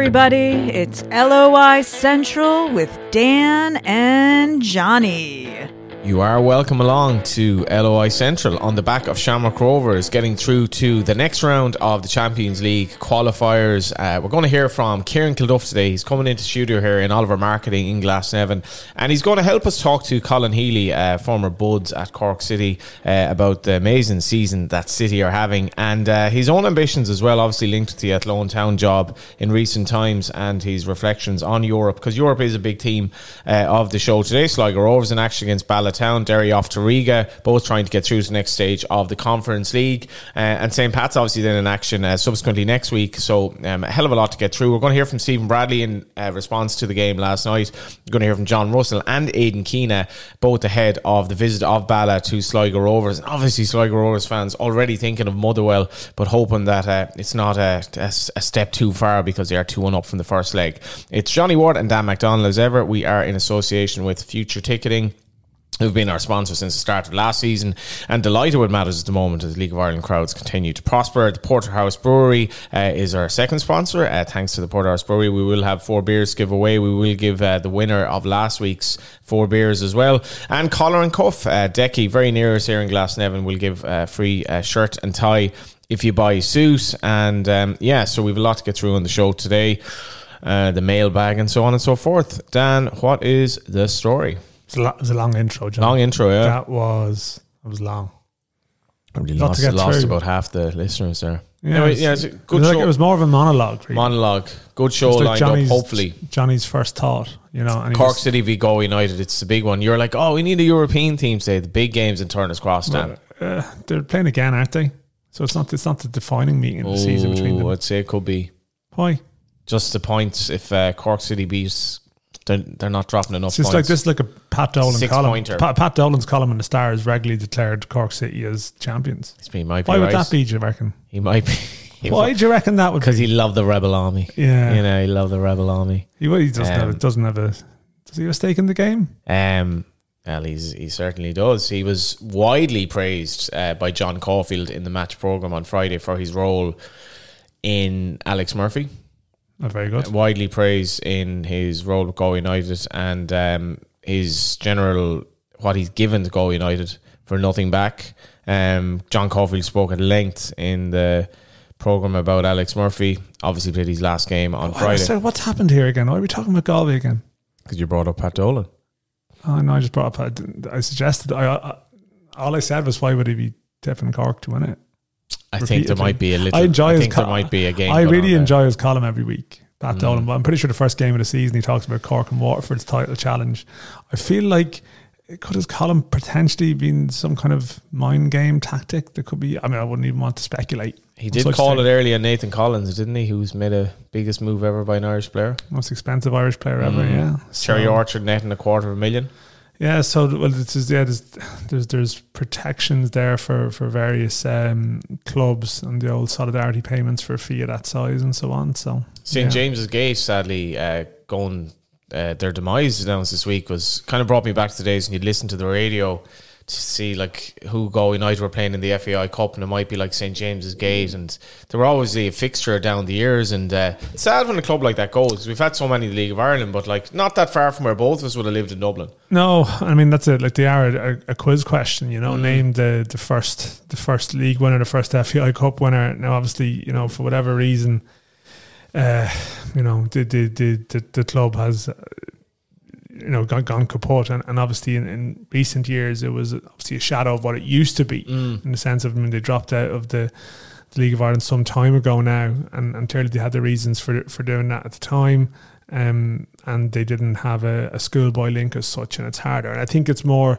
everybody. It's LOI Central with Dan and Johnny. You are welcome along to LOI Central on the back of Shamrock Rovers getting through to the next round of the Champions League qualifiers. Uh, we're going to hear from Kieran Kilduff today. He's coming into studio here in Oliver Marketing in Glasnevin and he's going to help us talk to Colin Healy, uh, former Buds at Cork City, uh, about the amazing season that City are having and uh, his own ambitions as well, obviously linked to the Athlone Town job in recent times and his reflections on Europe because Europe is a big team uh, of the show today. Sligo Rovers in action against Bala Town, Derry off to Riga, both trying to get through to the next stage of the Conference League. Uh, and St. Pat's obviously then in action uh, subsequently next week. So um, a hell of a lot to get through. We're going to hear from Stephen Bradley in uh, response to the game last night. We're going to hear from John Russell and Aidan Keena, both ahead of the visit of Bala to Sligo Rovers. And obviously, Sligo Rovers fans already thinking of Motherwell, but hoping that uh, it's not a, a, a step too far because they are 2 1 up from the first leg. It's Johnny Ward and Dan McDonald as ever. We are in association with Future Ticketing who've been our sponsor since the start of last season and delighted with matters at the moment as League of Ireland crowds continue to prosper. The Porterhouse Brewery uh, is our second sponsor. Uh, thanks to the Porterhouse Brewery, we will have four beers give away. We will give uh, the winner of last week's four beers as well. And Collar and Cuff, uh, Decky, very near us here in Glasnevin, will give a free uh, shirt and tie if you buy a suit. And um, yeah, so we've a lot to get through on the show today. Uh, the mailbag and so on and so forth. Dan, what is the story? It's a, lo- it was a long intro, John. Long intro, yeah. That was it was long. I really Lot lost, to get lost through. about half the listeners there. Yeah, Anyway, it's- yeah, it's a it good was, like- it was more of a monologue. Really. Monologue. Good show It's like lined Johnny's- up, hopefully. Johnny's first thought, you know. And he Cork was- City v Go United, it's the big one. You're like, oh, we need a European team say, The big games in Turner's Cross, Dan. uh, they're playing again, aren't they? So it's not it's not the defining meeting of the season between them. I'd say it could be Why? just the points if uh, Cork City beats, they're, they're not dropping enough It's just points. like this, is like a Pat Dolan Six column. pointer. Pat, Pat Dolan's column in the Star Stars regularly declared Cork City as champions. He might be Why would that be? Do you reckon? He might be. Why do you reckon that would? Because he loved the Rebel Army. Yeah, You know, he loved the Rebel Army. he, well, he doesn't have Um, a, doesn't have a. Does he have a stake in the game? Um, well, he's, he certainly does. He was widely praised uh, by John Caulfield in the match program on Friday for his role in Alex Murphy. Not very good. Widely praised in his role with Go United and um, his general what he's given to Go United for nothing back. Um, John Caulfield spoke at length in the program about Alex Murphy. Obviously, played his last game on Why- Friday so what's happened here again? Why are we talking about Galway again? because you brought up Pat Dolan. Oh no, I just brought up. I, I suggested. I, I all I said was, why would he be tipping Cork to win it? I think there might be a little. I enjoy his think there might be a game. I really on there. enjoy his column every week, Pat Mm. Dolan. But I'm pretty sure the first game of the season he talks about Cork and Waterford's title challenge. I feel like could his column potentially been some kind of mind game tactic? There could be. I mean, I wouldn't even want to speculate. He did call thing. it earlier, Nathan Collins, didn't he? Who's made a biggest move ever by an Irish player. most expensive Irish player ever. Mm. Yeah, Cherry So- Orchard netting a quarter of a million. Yeah, so well, this is yeah. There's there's there's protections there for for various um, clubs and the old solidarity payments for a fee of that size and so on. So St yeah. James's Gate, sadly, uh, going uh, their demise announced this week was kind of brought me back to the days when you'd listen to the radio to see like who Go United were playing in the FAI Cup, and it might be like St James's Gate, and they were always a fixture down the years. And uh, it's sad when a club like that goes. We've had so many in the League of Ireland, but like not that far from where both of us would have lived in Dublin. No, I mean that's it. Like they are a, a quiz question, you know. Mm. Name the the first the first league winner, the first FAI Cup winner. Now, obviously, you know for whatever reason, uh, you know the the the, the club has. You know, gone, gone kaput, and, and obviously in, in recent years it was obviously a shadow of what it used to be, in the sense of I mean they dropped out of the, the League of Ireland some time ago now, and, and clearly they had the reasons for for doing that at the time um, and they didn't have a, a schoolboy link as such, and it's harder. And I think it's more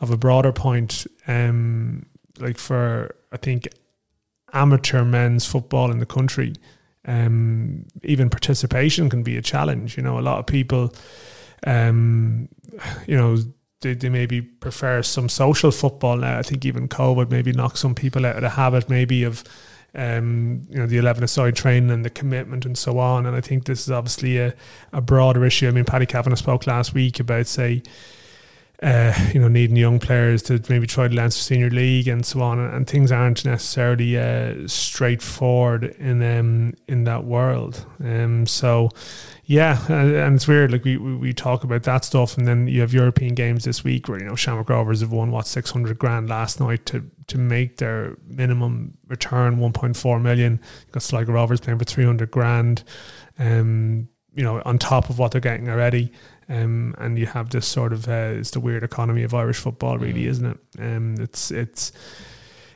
of a broader point, um, like for I think amateur men's football in the country. Um, even participation can be a challenge. You know, a lot of people, um, you know, they, they maybe prefer some social football now. I think even COVID maybe knocked some people out of the habit, maybe of um, you know, the 11 aside training and the commitment and so on. And I think this is obviously a, a broader issue. I mean, Paddy Kavanagh spoke last week about, say, uh, you know, needing young players to maybe try the Leinster Senior League and so on, and, and things aren't necessarily uh, straightforward in um, in that world. Um, so, yeah, and, it's weird. Like we, we talk about that stuff, and then you have European games this week where you know Shamrock Rovers have won what six hundred grand last night to to make their minimum return one point four million. You got Sligo Rovers playing for three hundred grand. Um, you know, on top of what they're getting already. Um, and you have this sort of uh, it's the weird economy of Irish football, really, isn't it? Um, it's it's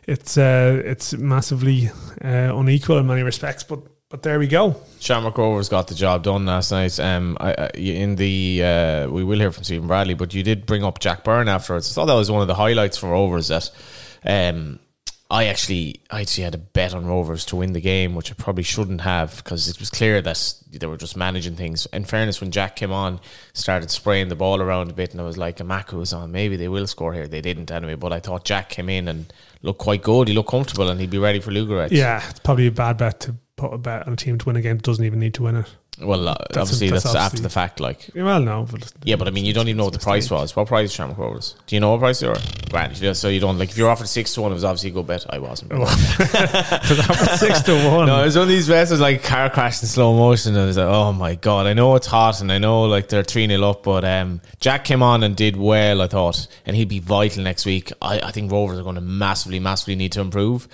it's uh, it's massively uh, unequal in many respects, but but there we go. Shamrock Rovers got the job done last night. Um, I, I, in the uh, we will hear from Stephen Bradley, but you did bring up Jack Byrne afterwards. I thought that was one of the highlights for Rovers that. Um, I actually, I actually had a bet on Rovers to win the game, which I probably shouldn't have because it was clear that they were just managing things. In fairness, when Jack came on, started spraying the ball around a bit, and I was like, Emakhu was on. Maybe they will score here. They didn't anyway, but I thought Jack came in and looked quite good. He looked comfortable, and he'd be ready for Ludogorets. Yeah, it's probably a bad bet to put a bet on a team to win a game that doesn't even need to win it. Well, uh, That's- obviously that's that's, obviously- after the fact. Like, Well, no, but yeah, but I mean, you don't even know what the price was. What price Shamrock Rovers? Do you know what price they were? Grand. Yeah, So you don't like if you're offered six to one, it was obviously a good bet. I wasn't. six to one. No, it was one of these bets was like car crash in slow motion. And I was like, oh my god, I know it's hot and I know like they're three 0 up, but um, Jack came on and did well. I thought, and he'd be vital next week. I, I think Rovers are going to massively, massively need to improve.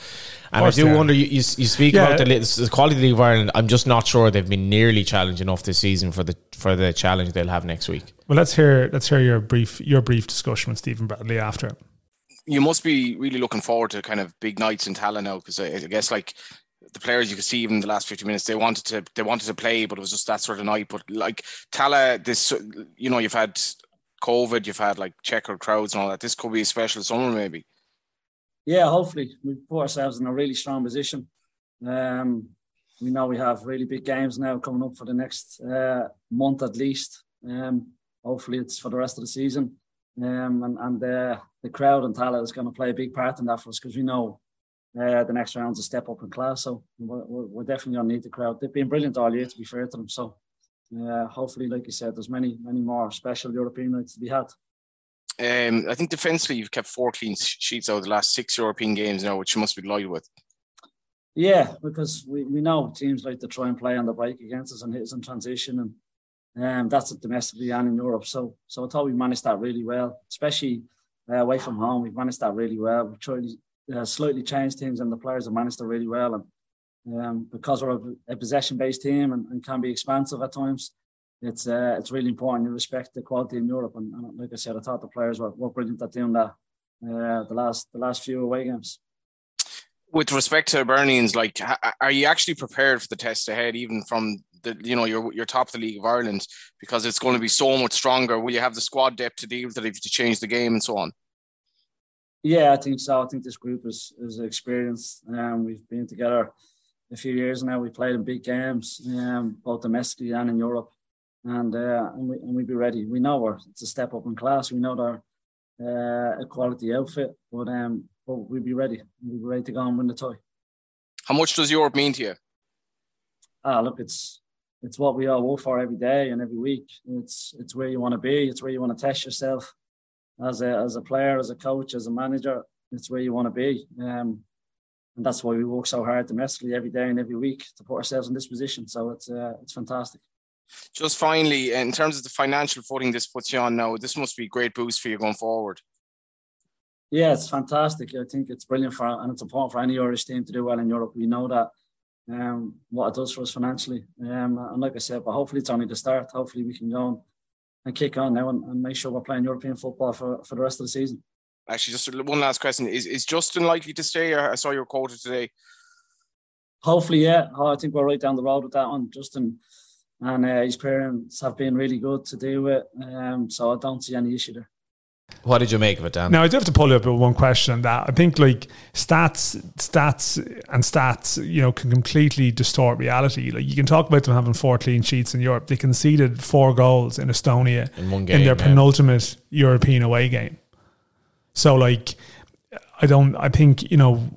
And I do wonder. You, you, you speak Yeah. about the, the quality league of Ireland. I'm just not sure they've been nearly challenged enough this season for the for the challenge they'll have next week. Well, let's hear let's hear your brief your brief discussion with Stephen Bradley after. you must be really looking forward to kind of big nights in Tallaght now because I, I guess like the players you could see even in the last 50 minutes they wanted to they wanted to play but it was just that sort of night but like Tallaght this you know you've had COVID you've had like checkered crowds and all that this could be a special summer maybe Yeah, hopefully we put ourselves in a really strong position. Um, we know we have really big games now coming up for the next uh, month at least. Um, hopefully it's for the rest of the season. Um, and and uh, the crowd in Tallaght is going to play a big part in that for us because we know uh, the next round's a step up in class. So we're, we're we're definitely going to need the crowd. They've been brilliant all year, to be fair to them. So uh, hopefully, like you said, there's many many more special European nights to be had. Um, I think defensively you've kept four clean sheets out of the last six European games now which you must be delighted with Yeah, because we, we know teams like to try and play on the break against us and hit us in transition, and um, that's domestically and in Europe. So so I thought we managed that really well, especially uh, away from home. We've managed that really well. We've tried uh, slightly changed things, and the players have managed it really well. And um, because we're a, a possession-based team and, and can be expansive at times, it's uh, it's really important to respect the quality in Europe. And, and like I said, I thought the players were, were brilliant at doing that. Uh, the last the last few away games. with respect to Hibernians, like, are you actually prepared for the test ahead, even from the, you know, you're, you're top of the League of Ireland, because it's going to be so much stronger? Will you have the squad depth to deal with it if you to change the game and so on? Yeah, I think so. I think this group is is experienced. Um, we've been together a few years now. We played in big games, um, both domestically and in Europe, and uh, and we and we be ready. We know we're it's a step up in class. We know they're uh, a quality outfit, but um, but we'll be ready. We'll be ready to go and win the tie. How much does Europe mean to you? Ah, look, it's it's what we all work for every day and every week. It's it's where you want to be. It's where you want to test yourself as a as a player, as a coach, as a manager. It's where you want to be. Um, and that's why we work so hard domestically every day and every week to put ourselves in this position. So it's uh, it's fantastic. Just finally, in terms of the financial footing this puts you on now, this must be a great boost for you going forward. Yeah, it's fantastic. I think it's brilliant for and it's important for any Irish team to do well in Europe. We know that um, what it does for us financially. Um, and like I said, but hopefully it's only the start. Hopefully we can go on and kick on now and, and make sure we're playing European football for, for the rest of the season. Actually, just one last question: Is is Justin likely to stay? Or I saw your quoted today. Hopefully, yeah. Oh, I think we're right down the road with that one. Justin and uh, his parents have been really good to deal with. Um, so I don't see any issue there. What did you make of it, Dan? Now I do have to pull you up with one question on that. I think like stats, stats, and stats, you know, can completely distort reality. Like you can talk about them having four clean sheets in Europe. They conceded four goals in Estonia In one in their yeah. penultimate European away game. So like, I don't. I think you know.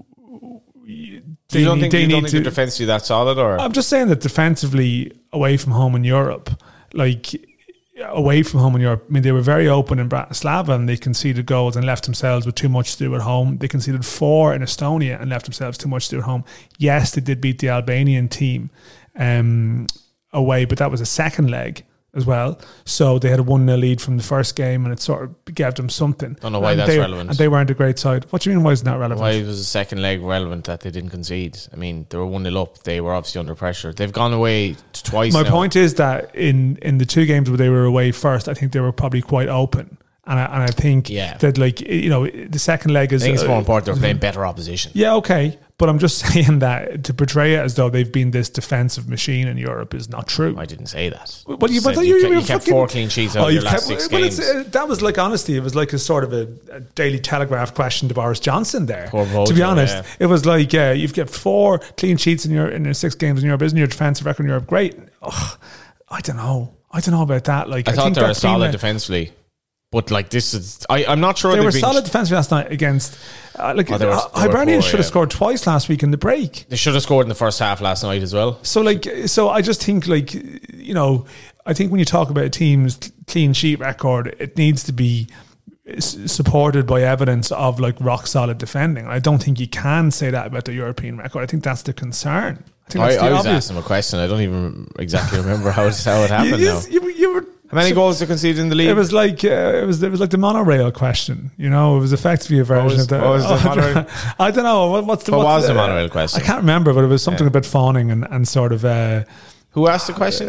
They you don't need- think, they you don't need think the to- defensively that solid, or I'm just saying that defensively away from home in Europe, like away from home in Europe. I mean, they were very open in Bratislava and they conceded goals and left themselves with too much to do at home. They conceded four in Estonia and left themselves too much to do at home. Yes, they did beat the Albanian team um, away, but that was a second leg as well. So they had a 1 0 lead from the first game and it sort of gave them something. I don't know why and that's they, relevant. And they weren't a great side. What do you mean, why is that relevant? Why was the second leg relevant that they didn't concede? I mean, they were 1 0 up. They were obviously under pressure. They've gone away twice. My now. point is that in, in the two games where they were away first, I think they were probably quite open. And I, and I think Yeah. that, like, you know, the second leg I is. think it's uh, more important they're playing better opposition. Yeah, okay. But I'm just saying that to portray it as though they've been this defensive machine in Europe is not true. I didn't say that. You, but you, you, kept, you kept fucking- four clean sheets out you've your last kept- six games. uh, that was like honesty. It was like a sort of a, a Daily Telegraph question to Boris Johnson there. Poor to be honest, yeah. it was like uh, you've got four clean sheets in your in your six games in Europe. Isn't your defensive record in Europe great? Ugh, I don't know. I don't know about that. Like I, thought they were that's been solid a- defensively. But like this is, I, I'm not sure They were solid defensively last night against. Uh, like Oh, they were- they were Hibernian poor, should have yeah. scored twice last week in the break. They should have scored in the first half last night as well. So like, so I just think like, you know, I think when you talk about a team's clean sheet record, it needs to be s- supported by evidence of like rock solid defending. I don't think you can say that about the European record. I think that's the concern. I think I, that's the I was obvious. asking him a question. I don't even exactly remember how it, how it happened You, now. you, you were, How many goals they conceded in the league? It was like uh, it was it was like the monorail question. You know, it was effectively a version was- of the. what was the monorail? I don't know what, what's the What what's was the monorail question? I can't remember, but it was something Yeah. about fawning and, and sort of. Uh, Who asked the question?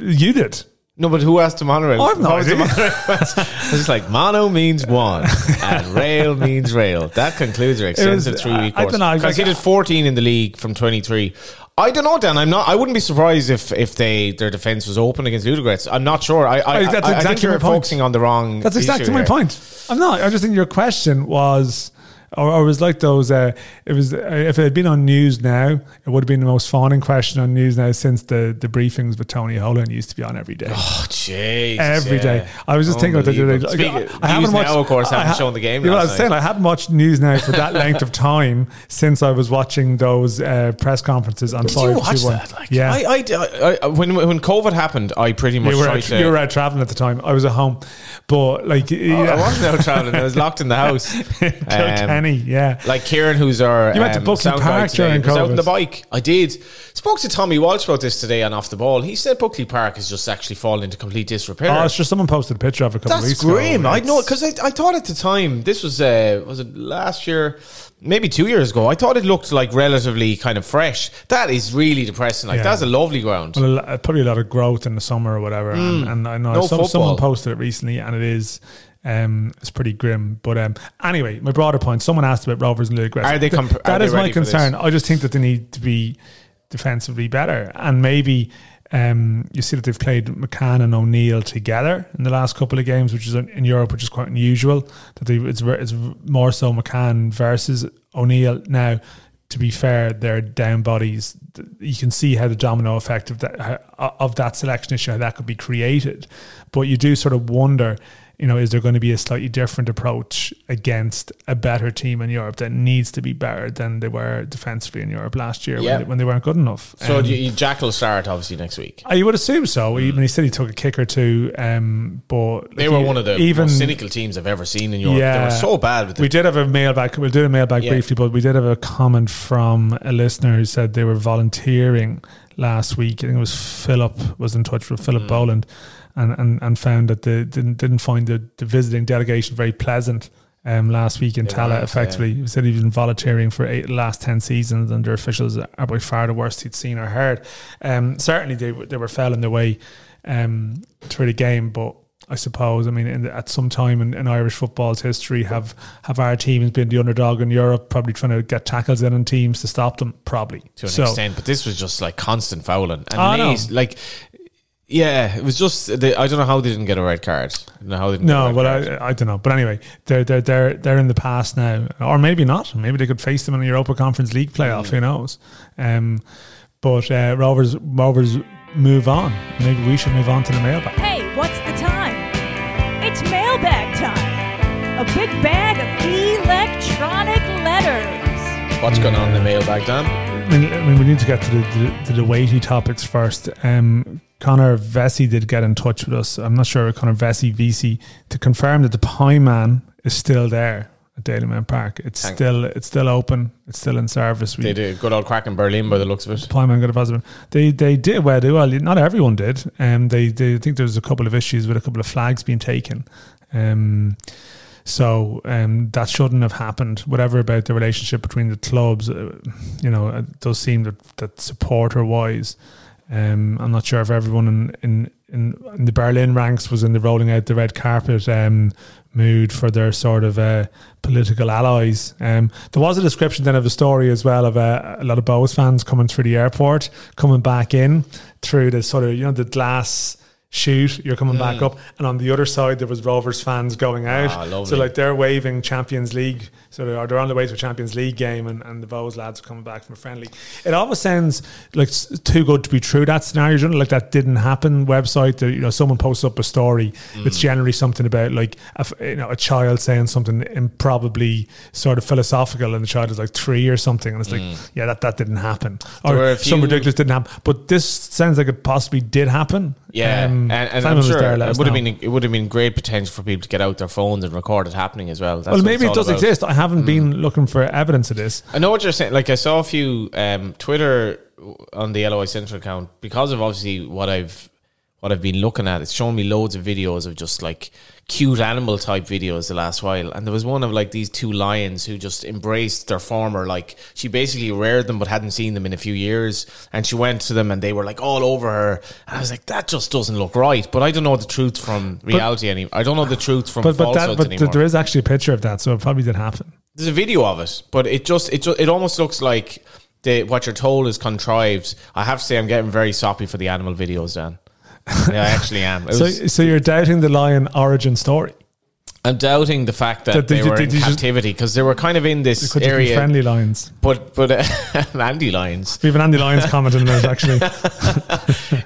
you did. no, but who asked the monorail? I've no What was the idea. monorail question? It was just like mono means one and rail means rail. That concludes your extensive three week I- I course. don't know, I- Conceded 14 in the league from 23. I don't know, Dan. I'm not. I wouldn't be surprised if if they their defense was open against Ludogorets. I'm not sure. I I, I think that's I, think exactly you're focusing on the wrong. That's exactly my here. point. I'm not. I just think your question was, or, or it was like those. Uh, it was uh, if it had been on news now, it would have been the most fawning question on news now since the the briefings with Tony Holohan used to be on every day. Oh, jeez. Every yeah. day. I was just thinking about the other day. Unbelievable. Like, Speaking- News Now, of course, haven't ha- shown the game You know, I last was saying. I hadn't watched news now for that length of time since I was watching those uh, press conferences on Did five. you two, watch one. that? Like, yeah, I, I, I, I- when when COVID happened, I pretty much you were out, to. you were out traveling at the time. I was at home, but like Oh, I wasn't out traveling. I was locked in the house. Um, Kilkenny, yeah. like Kieran, who's our You went to um, Buckley sound guy Park today, during was out on COVID. the bike. I did. Spoke to Tommy Walsh about this today on off the ball. He said Buckley Park has just actually fallen into complete disrepair. Oh, it's just someone posted a picture of it a couple of That's weeks grim. ago. I know because I, I thought at the time this was uh, was it last year, maybe two years ago. I thought it looked like relatively kind of fresh. That is really depressing. Like Yeah. that's a lovely ground. Well, a lo- probably a lot of growth in the summer or whatever. And, and I know Mm. No some, football. someone posted it recently, and it is. Um, it's pretty grim, but um, anyway, my broader point. Someone asked about Rovers and Ludogorets. Are they Th- comp- are that they is my ready for concern. I just think that they need to be defensively better, and maybe um, you see that they've played McCann and O'Neill together in the last couple of games, which is in Europe, which is quite unusual. That they it's, it's more so McCann versus O'Neill now. To be fair, they're down bodies. You can see how the domino effect of that of that selection issue how that could be created, but you do sort of wonder you know, is there going to be a slightly different approach against a better team in Europe that needs to be better than they were defensively in Europe last year Yeah. when, they, when they weren't good enough? So Um, you, Jack will start obviously next week. I would assume so. Even he said he took a kick or two, um, but They like, were he- one of the even most cynical teams I've ever seen in Europe. They Yeah. were so bad with We did have a mailbag. We'll do a mailbag Yeah. briefly, but we did have a comment from a listener who said they were volunteering last week. I think it was Philip was in touch with Mm. Philip Boland, and, and and found that they didn't didn't find the, the visiting delegation very pleasant. Um, last week in Tallaght, effectively, he said he'd been volunteering for eight last ten seasons, and their officials are by far the worst he'd seen or heard. Um, certainly, they were- they were failing their way um, through the game, but I suppose I mean in the, at some time in, in Irish football's history have have our teams been the underdog in Europe, probably trying to get tackles in on teams to stop them, probably. to an so extent, but this was just like constant fouling. And. Like, yeah, it was just. They, I don't know how they didn't get a red card. I how they didn't no, get but card. I, I don't know. But anyway, they're they're they're they're in the past now, or maybe not. Maybe they could face them in the Europa Conference League playoff. Who knows? Um, but uh, Rovers Rovers move on. Maybe we should move on to the mailbag. Hey, what's the time? It's mailbag time. A big bag of electronic letters. What's going on in the mailbag, Dan? I mean, I mean, we need to get to the, the, to the weighty topics first. Um, Connor Vesey did get in touch with us. I'm not sure Connor Vesey VC to confirm that the Pie Man is still there at Dalymount Park. It's Thank- still it's still open. It's still in service. We, They did good old crack in Berlin by the looks of it. Pieman got a positive. They they did well. They, well, not everyone did. Um, they they I think there was a couple of issues with a couple of flags being taken. Um, so um, that shouldn't have happened. Whatever about the relationship between the clubs, uh, you know, it does seem that that supporter wise, um, I'm not sure if everyone in, in in in the Berlin ranks was in the rolling out the red carpet um, mood for their sort of uh, political allies. Um, there was a description then of a story as well of uh, a lot of Bohs fans coming through the airport, coming back in through the sort of you know the glass chute. You're coming back up, and on the other side there was Rovers fans going out. Ah, so like they're waving Champions League. So they're, they're on the way to a Champions League game, and, and the Bohs lads are coming back from a friendly. It almost sounds like too good to be true. That scenario, you know, like that didn't happen. Website that you know someone posts up a story. It's generally something about like a, you know a child saying something improbably sort of philosophical, and the child is like three or something, and it's like yeah, that that didn't happen, or some ridiculous didn't happen. But this sounds like it possibly did happen. Yeah, Um, Mm. and, and anyone I'm was sure there, it would have been it would have been great potential for people to get out their phones and record it happening as well. That's well, maybe it does about. exist. I haven't mm. been looking for evidence of this. I know what you're saying. Like I saw a few um, Twitter uh, on the LOI Central account because of obviously what I've what I've been looking at. It's shown me loads of videos of just like cute animal type videos the last while. And there was one of like these two lions who just embraced their former like she basically reared them but hadn't seen them in a few years. And she went to them and they were like all over her. And I was like, that just doesn't look right. But I don't know the truth from reality anymore. I don't know the truth from But but that falsehoods but anymore. there is actually a picture of that, so it probably didn't happen. There's a video of it, but it just it just, it almost looks like the what you're told is contrived. I have to say, I'm getting very soppy for the animal videos, Dan. Yeah, I actually am. It So was- so you're doubting the lion origin story. I'm doubting the fact that Did- they did- were in captivity because they were kind of in this could area. friendly lions. But but uh, Andy lions. We have an Andy Lyons comment in there actually.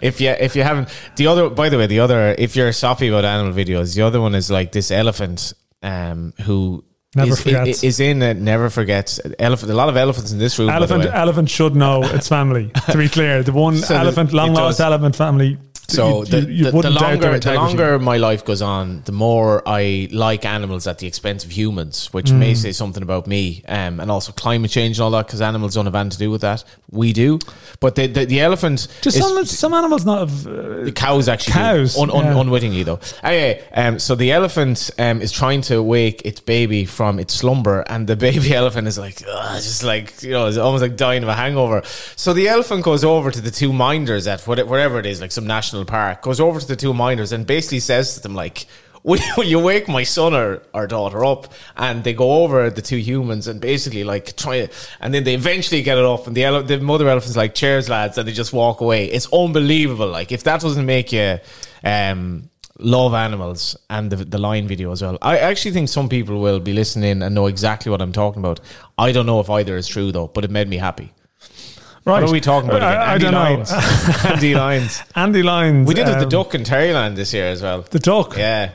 If you if you haven't the other by the way the other if you're soppy about animal videos the other one is like this elephant um who Never is, forgets. is in it never forgets elephant a lot of elephants in this room elephant elephant should know its family. To be clear, the one So elephant, long lost elephant family. So you, the, you, you the, the wouldn't doubt their longer the longer my life goes on, the more I like animals at the expense of humans, which Mm. may say something about me, um, and also climate change and all that, because animals don't have anything to do with that. We do, but the the, the elephant Just is- some some animals not have. Uh, the cows actually Cows, un, un, yeah. unwittingly though. Anyway, um, so the elephant um, is trying to wake its baby from its slumber, and the baby elephant is like, just like you know, it's almost like dying of a hangover. So the elephant goes over to the two minders at what- wherever it is, like some national park, goes over to the two minders and basically says to them like. Will, you wake my son or, daughter up? And they go over the two humans and basically like try and then they eventually get it up. And the ele- the mother elephant's like, "Cheers, lads!" and they just walk away. It's unbelievable. Like if that doesn't make you um, love animals and the the lion video as well, I actually think some people will be listening and know exactly what I'm talking about. I don't know if either is true though, but it made me happy. right. What are we talking about? Again? I, I Andy don't Lyons. know. Andy Lyons. Andy Lyons. We did it the um, duck in Terryland this year as well. The duck. Yeah,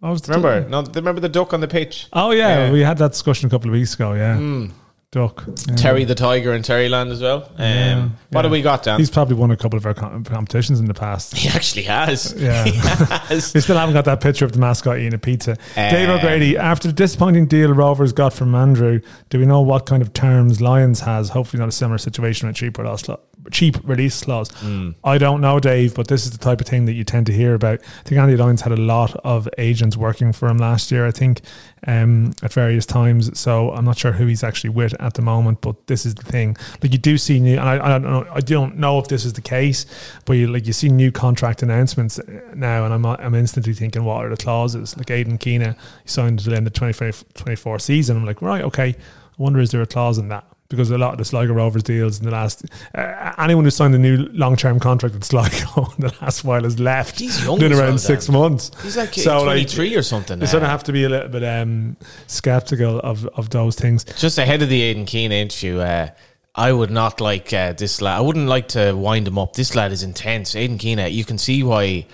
was the remember? duck? No, remember the duck on the pitch. Oh yeah, Yeah. we had that discussion a couple of weeks ago. Yeah, Hmm. Duck. Yeah. Terry the Tiger in Terryland as well. Um, Yeah, What yeah. do we got, Dan? He's probably won a couple of our com- competitions in the past. he actually has. Yeah. He has. We still haven't got that picture of the mascot eating a pizza. Dave Um, O'Grady, after the disappointing deal Rovers got from Andrew, do we know what kind of terms Lyons has? Hopefully, not a similar situation with cheap release, cla- cheap release clause. Hmm. I don't know, Dave, but this is the type of thing that you tend to hear about. I think Andy Lyons had a lot of agents working for him last year, I think, um, at various times. So I'm not sure who he's actually with at the moment, but this is the thing. Like you do see new, and I, I don't know, I don't know if this is the case, but you like you see new contract announcements now, and I'm I'm instantly thinking, what are the clauses? Like Aidan Keena he signed until the end of 2024 season. I'm like, right, okay. I wonder is there a clause in that? Because a lot of the Sligo Rovers deals in the last, uh, anyone who signed a new long term contract with Sligo in the last while has left. He's young Been around well, six Dan. months. He's like So, like, 23 or something. You sort of have to be a little bit um, skeptical of, of those things. Just ahead of the Aidan Keena interview, uh, I would not like uh, this lad. I wouldn't like to wind him up. This lad is intense. Aidan Keena, uh, you can see why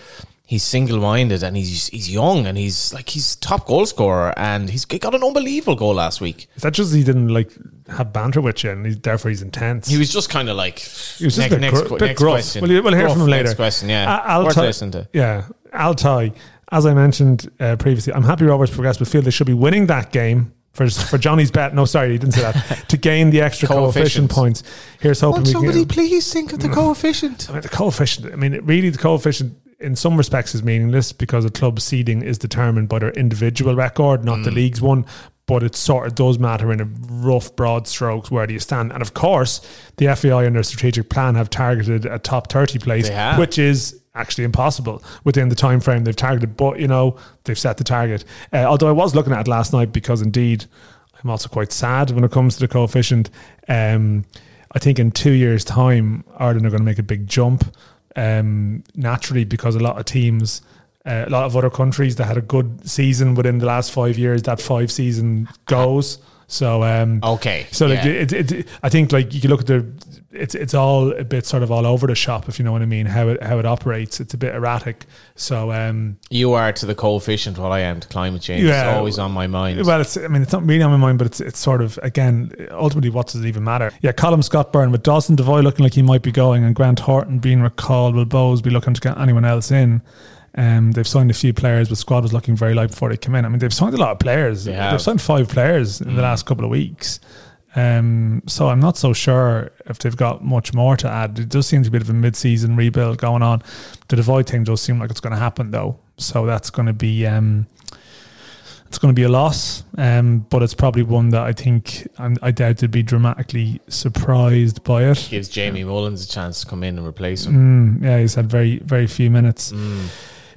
he's single minded and he's he's young and he's like he's top goal scorer and he's he got an unbelievable goal last week. Is that just he didn't like have banter with you and he, therefore he's intense? He was just kind of like He was just next, a bit, next, gr- next question. We'll, we'll hear Gruff, from him later. Next question, yeah. Uh, Worth Altai- listening to. Yeah, Altai. As I mentioned uh, previously, I'm happy Rovers progressed, but feel they should be winning that game for for Johnny's bet. No, sorry, he didn't say that. to gain the extra coefficient points. Here's hoping we can. please think of the coefficient? I mean, the coefficient. I mean, really, the coefficient in some respects is meaningless because a club's seeding is determined by their individual record, not the Mm. league's one. But it sort of does matter in a rough, broad strokes. Where do you stand? And of course, the FAI and their strategic plan have targeted a top thirty place, which is actually impossible within the time frame they've targeted. But you know, they've set the target. Uh, although I was looking at it last night because indeed, I'm also quite sad when it comes to the coefficient. Um, I think in two years' time, Ireland are going to make a big jump um, naturally because a lot of teams, uh, a lot of other countries that had a good season within the last five years, that five season goes. So, um, Okay. so like yeah. it, it, it, I think like you can look at the, it's it's all a bit sort of all over the shop if you know what I mean. How it how it operates, it's a bit erratic. So, um, you are to the coefficient what I am to climate change. Yeah. it's always on my mind. Well, it's. I mean, it's not really on my mind, but it's. It's sort of again. Ultimately, what does it even matter? Yeah, Colin Scott Byrne with Dawson Devoy looking like he might be going, and Grant Horton being recalled. Will Bohs be looking to get anyone else in? Um, they've signed a few players, but squad was looking very light before they came in. I mean, they've signed a lot of players. They They've signed five players in the last couple of weeks. Um, so I'm not so sure if they've got much more to add. It does seem to be a bit of a mid-season rebuild going on. The Devoy thing does seem like it's going to happen though, so that's going to be um, it's going to be a loss. Um, but it's probably one that I think I'm, I doubt they'd be dramatically surprised by it. Gives Jamie Mullins a chance to come in and replace him. Mm, yeah, he's had very very few minutes. Mm.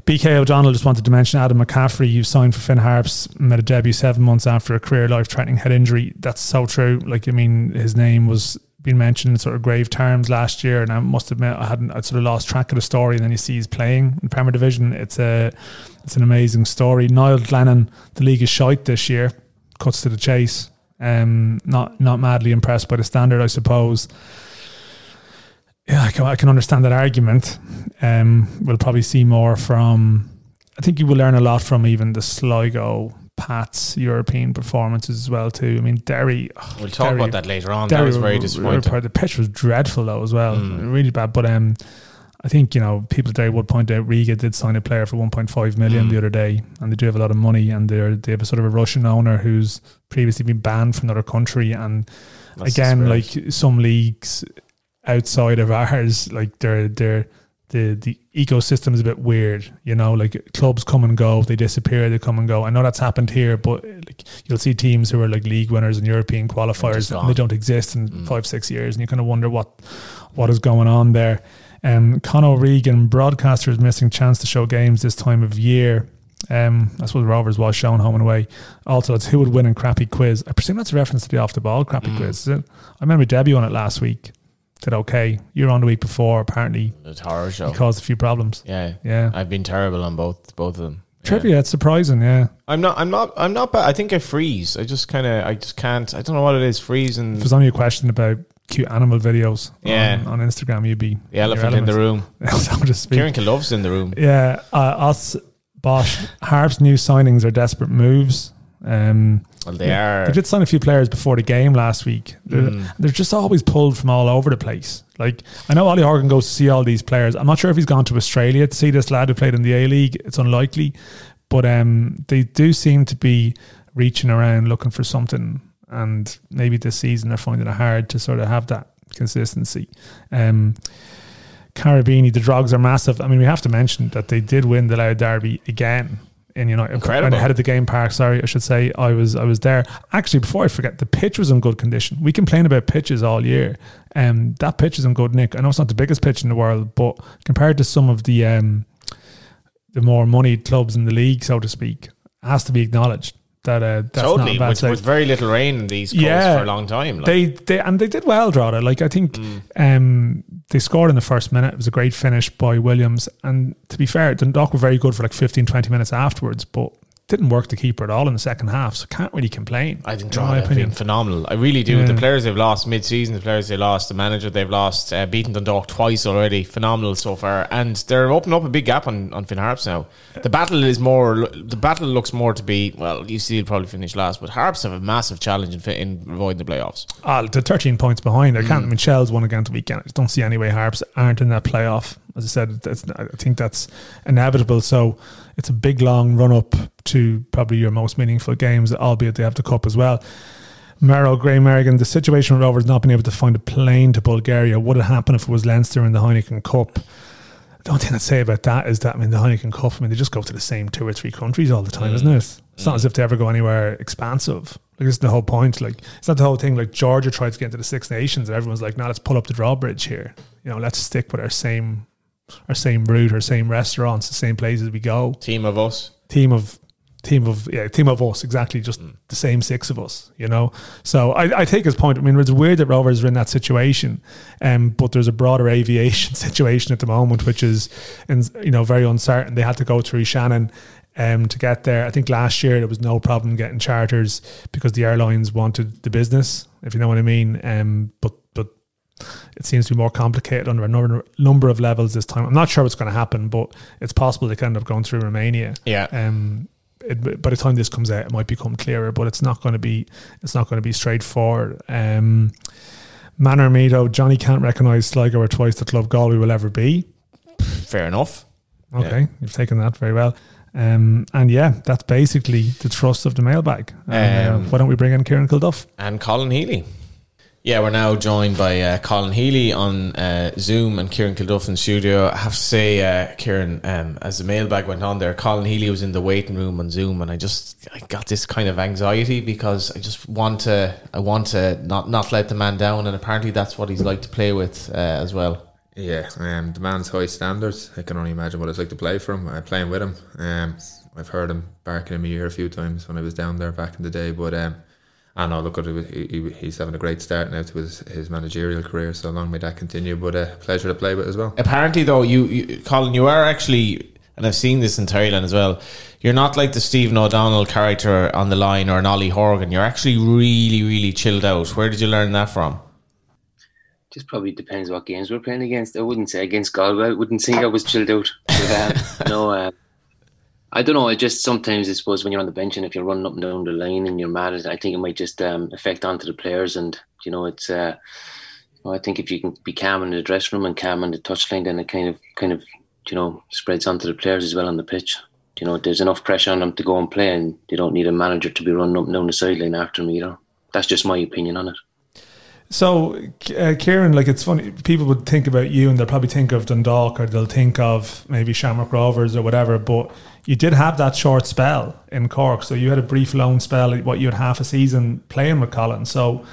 BK O'Donnell just wanted to mention Adam McCaffrey. You signed for Finn Harps, made a debut seven months after a career life threatening head injury. That's so true. Like, I mean, his name was being mentioned in sort of grave terms last year, and I must admit I hadn't. I'd sort of lost track of the story. And then you see he's playing in Premier Division. It's a, it's an amazing story. Niall Glennon, the league is shite this year. Cuts to the chase. Um, not not madly impressed by the standard, I suppose yeah, I can, I can understand that argument. Um, we'll probably see more from. I think you will learn a lot from even the Sligo Pats European performances as well too. I mean, Derry. We'll talk Derry- about that later on. Derry that was very were- were The pitch was dreadful though as well, Mm. really bad. But um, I think you know people there would point out Riga did sign a player for 1.5 million Mm. the other day, and they do have a lot of money, and they're they have a sort of a Russian owner who's previously been banned from another country, and That's again, like some leagues outside of ours, like they're they're the the ecosystem is a bit weird. You know, like clubs come and go, they disappear, they come and go. I know that's happened here, but like you'll see teams who are like league winners and European qualifiers, and they don't exist in Mm. five six years, and you kind of wonder what what is going on there. Um, Con O'Regan, is missing chance to show games this time of year. Um, that's what Rovers was shown home and away. Also, it's who would win in crappy quiz. I presume that's a reference to the off the ball crappy Mm. quiz. Is it? I remember Debbie on it last week. Did okay. You were on the week before. Apparently, It's a horror show. it caused a few problems. Yeah, Yeah, I've been terrible on both both of them. Yeah. trivia. It's surprising. Yeah, I'm not. I'm not. I'm not bad. I think I freeze. I just kind of. I just can't. I don't know what it is. Freeze if and there's only a question about cute animal videos Yeah. on, on Instagram, you'd be the elephant in the room. so to speak. Kieran loves in the room. Yeah, uh, us Bosch Harp's new signings are desperate moves. Um, Well, they are. They did sign a few players before the game last week. They're, Mm. they're just always pulled from all over the place. Like I know Ollie Horgan goes to see all these players. I'm not sure if he's gone to Australia to see this lad who played in the A League. It's unlikely, but um, they do seem to be reaching around looking for something. And maybe this season they're finding it hard to sort of have that consistency. Um, Carabini, the Drogs are massive. I mean, we have to mention that they did win the Louth Derby again in United. Incredible. When they headed the game park, sorry, I should say. I was I was there. Actually, before I forget, the pitch was in good condition. We complain about pitches all year. Um, that pitch is in good nick. I know it's not the biggest pitch in the world, but compared to some of the um, the more moneyed clubs in the league, so to speak, has to be acknowledged that uh, that's totally. a bad With, very little rain in these Yeah. for a long time. Like. They they and they did well, Drogheda. Like I think Mm. um, they scored in the first minute. It was a great finish by Williams. And to be fair, Dundalk were very good for like 15, 20 minutes afterwards. But didn't work the keeper at all in the second half, so can't really complain. I think Drogheda have been phenomenal. I really do. Yeah. The players they've lost mid-season, the players they lost, the manager they've lost, uh, beaten Dundalk twice already. Phenomenal so far, and they're opening up a big gap on on Finn Harps now. The battle is more. The battle looks more to be. Well, UC will probably finish last, but Harps have a massive challenge in, in avoiding the playoffs. Ah, they're 13 points behind. I Mm. can't. I mean, Shels won again the weekend. I don't see any way Harps aren't in that playoff. As I said, that's, I think that's inevitable. So it's a big, long run up to probably your most meaningful games, albeit they have the cup as well. Merrow, Gray Merrigan, the situation with Rovers not being able to find a plane to Bulgaria. Would it happen if it was Leinster in the Heineken Cup? The only thing I'd say about that is that, I mean, the Heineken Cup, I mean, they just go to the same two or three countries all the time, isn't it? Mm. It's not as if they ever go anywhere expansive. Like, is the whole point. Like, it's not the whole thing. Like, Georgia tried to get into the Six Nations, and everyone's like, "Now let's pull up the drawbridge here. You know, let's stick with our same, our same route, our same restaurants, the same places we go." Team of us. team of team of yeah team of us exactly just the same six of us you know? So I, I take his point. I mean it's weird that Rovers are in that situation um, but there's a broader aviation situation at the moment which is in, you know very uncertain. They had to go through Shannon um, to get there. I think last year there was no problem getting charters because the airlines wanted the business if you know what I mean um, but it seems to be more complicated under a number, of levels this time. I'm not sure what's going to happen, but it's possible they could end up going through Romania. Yeah. Um, it, by the time this comes out, it might become clearer, but it's not going to be. It's not going to be straightforward. Um, Manor Meadow, Johnny can't recognise Sligo or twice the club Galway will ever be. Fair enough. Okay, Yeah. you've taken that very well. Um, and yeah, that's basically the thrust of the mailbag. Uh, Um, why don't we bring in Kieran Kilduff? and Colin Healy. Yeah, we're now joined by uh, Colin Healy on uh, Zoom and Kieran Kilduff in studio. I have to say, uh, Kieran, um, as the mailbag went on there, Colin Healy was in the waiting room on Zoom, and I just I got this kind of anxiety because I just want to I want to not not let the man down, and apparently that's what he's like to play with uh, as well. Yeah, um, the man's high standards. I can only imagine what it's like to play for him. Playing with him, um, I've heard him barking in my ear a few times when I was down there back in the day. But um, I know, look at it. He, he, he's having a great start now to his, his managerial career. So long may that continue. But a uh, pleasure to play with as well. Apparently, though, you, you Colin, you are actually, and I've seen this in Thailand as well. You're not like the Stephen O'Donnell character on the line or an Ollie Horgan. You're actually really, really chilled out. Where did you learn that from? Just probably depends what games we're playing against. I wouldn't say against Galway. I wouldn't think I was chilled out. But, um, no, uh, I don't know. I just sometimes I suppose when you're on the bench and if you're running up and down the line and you're mad, I think it might just um, affect onto the players. And you know, it's. Uh, well, I think if you can be calm in the dressing room and calm on the touchline, then it kind of, kind of, you know, spreads onto the players as well on the pitch. You know, there's enough pressure on them to go and play, and they don't need a manager to be running up and down the sideline after them either. That's just my opinion on it. So, uh, Kieran, like it's funny. People would think about you, and they'll probably think of Dundalk, or they'll think of maybe Shamrock Rovers or whatever. But you did have that short spell in Cork, so you had a brief loan spell. What you had half a season playing with Colin. So,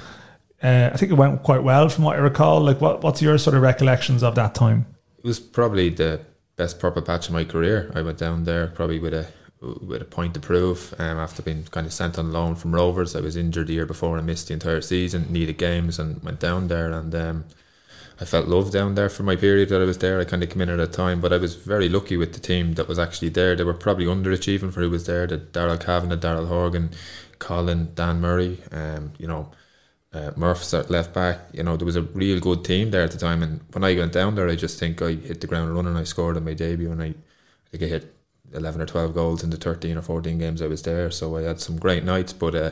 uh, I think it went quite well, from what I recall. Like, what what's your sort of recollections of that time? It was probably the best purple patch of my career. I went down there probably with a with a point to prove. Um, after being kind of sent on loan from Rovers, I was injured the year before and missed the entire season. Needed games and went down there, and um, I felt love down there for my period that I was there. I kind of came in at a time, but I was very lucky with the team that was actually there. They were probably underachieving for who was there. The Daryl Cavan, Daryl Horgan, Colin, Dan Murray. Um, you know. Uh, Murph's at left back, you know, there was a real good team there at the time. And when I went down there, I just think I hit the ground running. I scored on my debut, and I, I think I hit 11 or 12 goals in the 13 or 14 games I was there. So I had some great nights, but uh,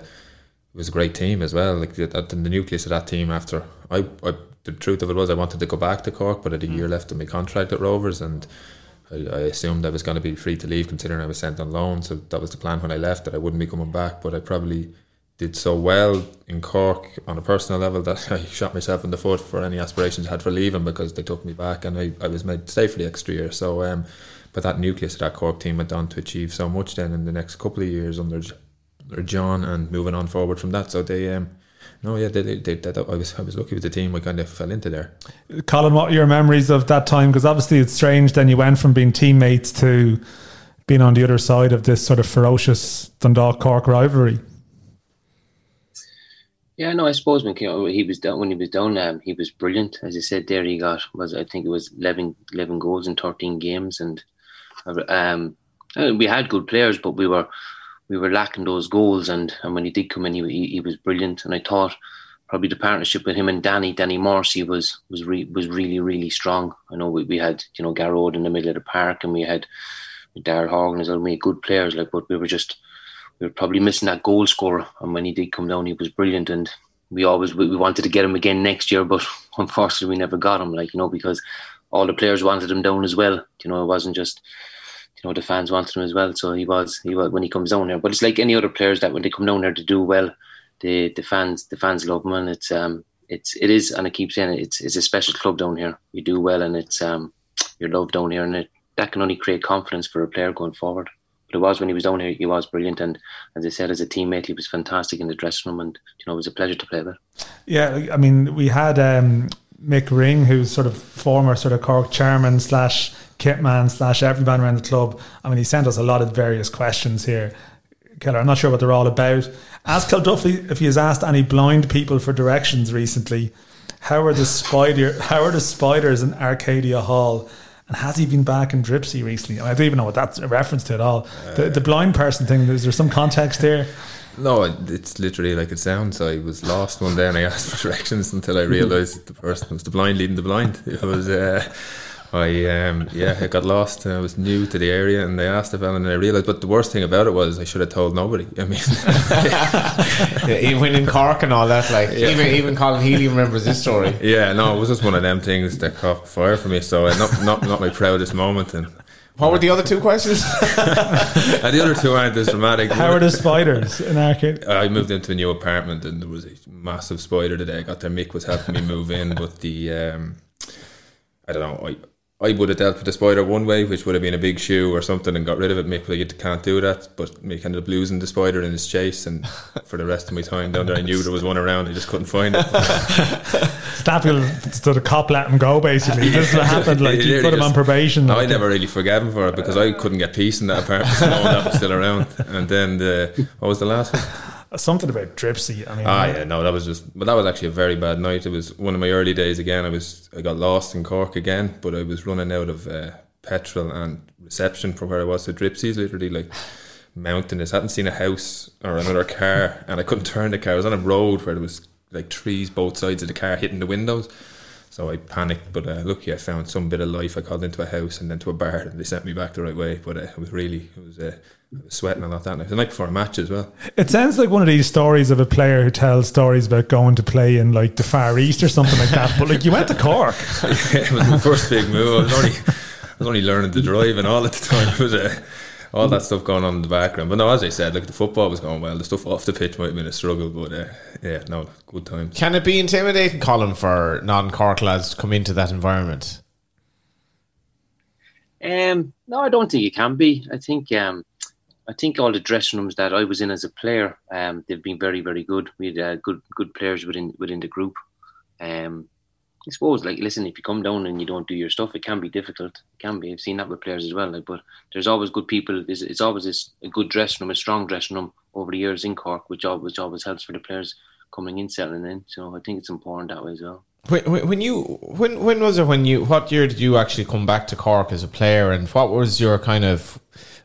it was a great team as well. Like the, the nucleus of that team after I, I, the truth of it was I wanted to go back to Cork, but I had a year left of my contract at Rovers, and I, I assumed I was going to be free to leave, considering I was sent on loan. So that was the plan when I left that I wouldn't be coming back. But I probably did so well in Cork on a personal level that I shot myself in the foot for any aspirations I had for leaving because they took me back, and I, I was made to stay for the extra year. So. Um, but that nucleus of that Cork team went on to achieve so much then in the next couple of years under, under John and moving on forward from that. So they, um, no, yeah, they, they, they, they, I was I was lucky with the team. I kind of fell into there. Colin, what are your memories of that time? Because obviously it's strange. Then you went from being teammates to being on the other side of this sort of ferocious Dundalk Cork rivalry. Yeah, no, I suppose when he was down, when he was down, um, he was brilliant. As I said, there he got was I think it was 11, 11 goals in thirteen games, and um, we had good players, but we were we were lacking those goals. And, and when he did come in, he, he was brilliant. And I thought probably the partnership with him and Danny, Danny Morrissey was was re- was really really strong. I know we, we had you know Gearóid in the middle of the park, and we had Daryl Horgan as well. We had good players, like, but we were just we were probably missing that goal scorer. And when he did come down, he was brilliant. And we always we wanted to get him again next year, but unfortunately we never got him. Like you know because all the players wanted him down as well. You know it wasn't just you know the fans wanted him as well. So he was he was when he comes down here. But it's like any other players that when they come down here to do well, the the fans the fans love him and it's um it's it is and I keep saying it, it's it's a special club down here. You do well and it's um you're loved down here and it that can only create confidence for a player going forward. But it was when he was down here, he was brilliant, and as I said, as a teammate, he was fantastic in the dressing room, and you know, it was a pleasure to play with. Yeah, I mean, we had um, Mick Ring, who's sort of former sort of Cork chairman slash kitman slash everyman around the club. I mean, he sent us a lot of various questions here. Keller, I'm not sure what they're all about. Ask Kilduffy if he has asked any blind people for directions recently. How are the spider? How are the spiders in Arcadia Hall? And has he been back in Dripsey recently? I don't even know what that's a reference to at all. The, the blind person thing. Is there some context here? No, it's literally like it sounds. I was lost one day and I asked for directions until I realised the person was the blind leading the blind. It was. Uh, I um, yeah, I got lost. I was new to the area, and they asked if Ellen, and I realised. But the worst thing about it was I should have told nobody. I mean, yeah, even in Cork and all that, like yeah. even even Colin Healy remembers this story. Yeah, no, it was just one of them things that caught fire for me. So uh, not not not my proudest moment. And what were the other two questions? and the other two aren't as dramatic. How are the spiders in Arcade? I moved into a new apartment, and there was a massive spider today. I got there. Mick was helping me move in, but the um, I don't know. I I would have dealt with the spider one way, which would have been a big shoe or something, and got rid of it. Mick, you can't do that. But Mick ended up losing the spider in his chase, and for the rest of my time down there, I knew there was one around. I just couldn't find it. Stafford, so the cop let him go. Basically, this is what happened. Like you put him on probation. I never really forgave him for it because I couldn't get peace in that apartment, knowing that was still around. And then the what was the last one? Something about Dripsey. I mean, ah, yeah, no, that was just, but that was actually a very bad night. It was one of my early days again. I was, I got lost in Cork again, but I was running out of uh, petrol and reception from where I was. So Dripsey's literally like mountainous. I hadn't seen a house or another car, and I couldn't turn the car. I was on a road where there was like trees both sides of the car hitting the windows. So I panicked, but uh, lucky I found some bit of life. I called into a house and then to a bar, and they sent me back the right way. But uh, it was really, it was, uh, was sweating a lot that night. It was the night before a match as well. It sounds like one of these stories of a player who tells stories about going to play in like the Far East or something like that. But like you went to Cork. yeah, it was my first big move. I was only, I was only learning to drive and all at the time. It was a all that stuff going on in the background. But no, as I said, like the football was going well. The stuff off the pitch might have been a struggle, but uh, yeah, no, good times. Can it be intimidating, Colin, for non-Cork lads to come into that environment? Um, no, I don't think it can be. I think um, I think all the dressing rooms that I was in as a player, um, they've been very, very good. We had uh, good, good players within within the group. Um, I suppose, like, listen, if you come down and you don't do your stuff, it can be difficult. It can be. I've seen that with players as well. Like, but there's always good people. It's, it's always a good dressing room, a strong dressing room over the years in Cork, which always, which always helps for the players coming in, settling in. So I think it's important that way as well. When, when you when when was it when you what year did you actually come back to Cork as a player and what was your kind of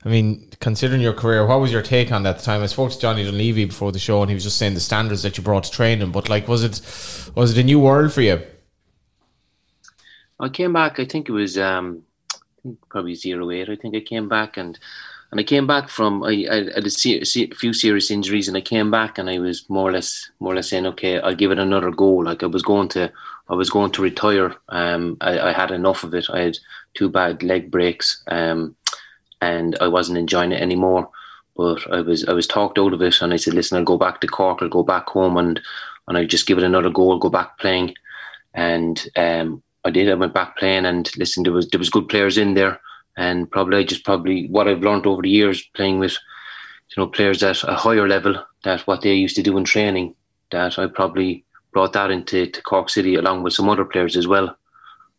I mean considering your career what was your take on that time I spoke to Johnny Dunleavy before the show and he was just saying the standards that you brought to training but like was it was it a new world for you I came back. I think it was um, probably zero eight. I think I came back and and I came back from I, I had a, a, few serious injuries and I came back and I was more or less more or less saying okay I'll give it another go. Like I was going to I was going to retire. Um, I, I had enough of it. I had two bad leg breaks. Um, and I wasn't enjoying it anymore. But I was I was talked out of it, and I said, "Listen, I'll go back to Cork. I'll go back home, and and I just give it another go. I'll go back playing." And um, I did. I went back playing, and listen, there was there was good players in there, and probably just probably what I've learned over the years playing with, you know, players at a higher level that what they used to do in training, that I probably brought that into to Cork City along with some other players as well.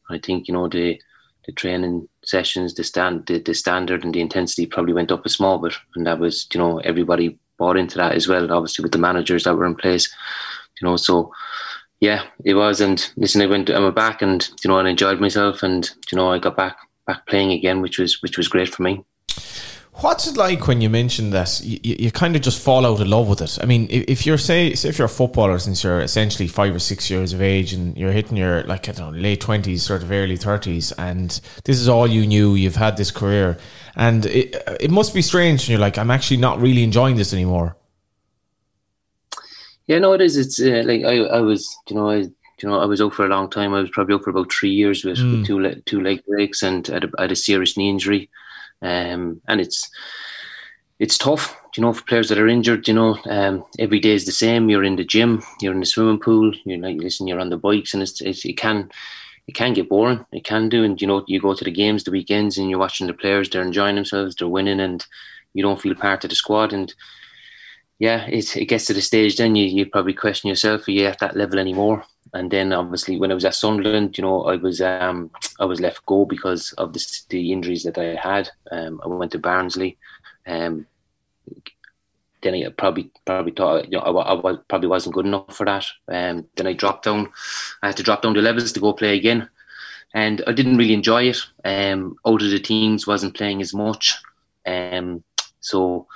I think you know the the training sessions, the stand, the, the standard and the intensity probably went up a small bit, and that was you know everybody bought into that as well. Obviously with the managers that were in place, you know, so yeah, it was. And listen, I went, I went back, and you know, I enjoyed myself, and you know, I got back back playing again, which was which was great for me. What's it like when you mention that you, you kind of just fall out of love with it? I mean, if, you're say, say if you're a footballer since you're essentially five or six years of age and you're hitting your like I don't know late twenties, sort of early thirties, and this is all you knew, you've had this career, and it it must be strange. And you're like, I'm actually not really enjoying this anymore. Yeah, no, it is. It's uh, like I, I was, you know, I you know, I was out for a long time. I was probably out for about three years with, mm. with two le- two leg breaks and I had, a, I had a serious knee injury. Um, and it's it's tough, you know, for players that are injured. You know, um, every day is the same. You're in the gym, you're in the swimming pool. You're like, listen, you're on the bikes, and it's, it's it can it can get boring. It can do, and you know, you go to the games, the weekends, and you're watching the players. They're enjoying themselves. They're winning, and you don't feel part of the squad. And yeah, it it gets to the stage then you you probably question yourself: Are you at that level anymore? And then obviously when I was at Sunderland, you know, I was um, I was left go because of the, the injuries that I had. Um, I went to Barnsley. Um, then I probably probably thought you know I, I was, probably wasn't good enough for that. Um, then I dropped down. I had to drop down the levels to go play again, and I didn't really enjoy it. Um, out of the teams wasn't playing as much. Um, so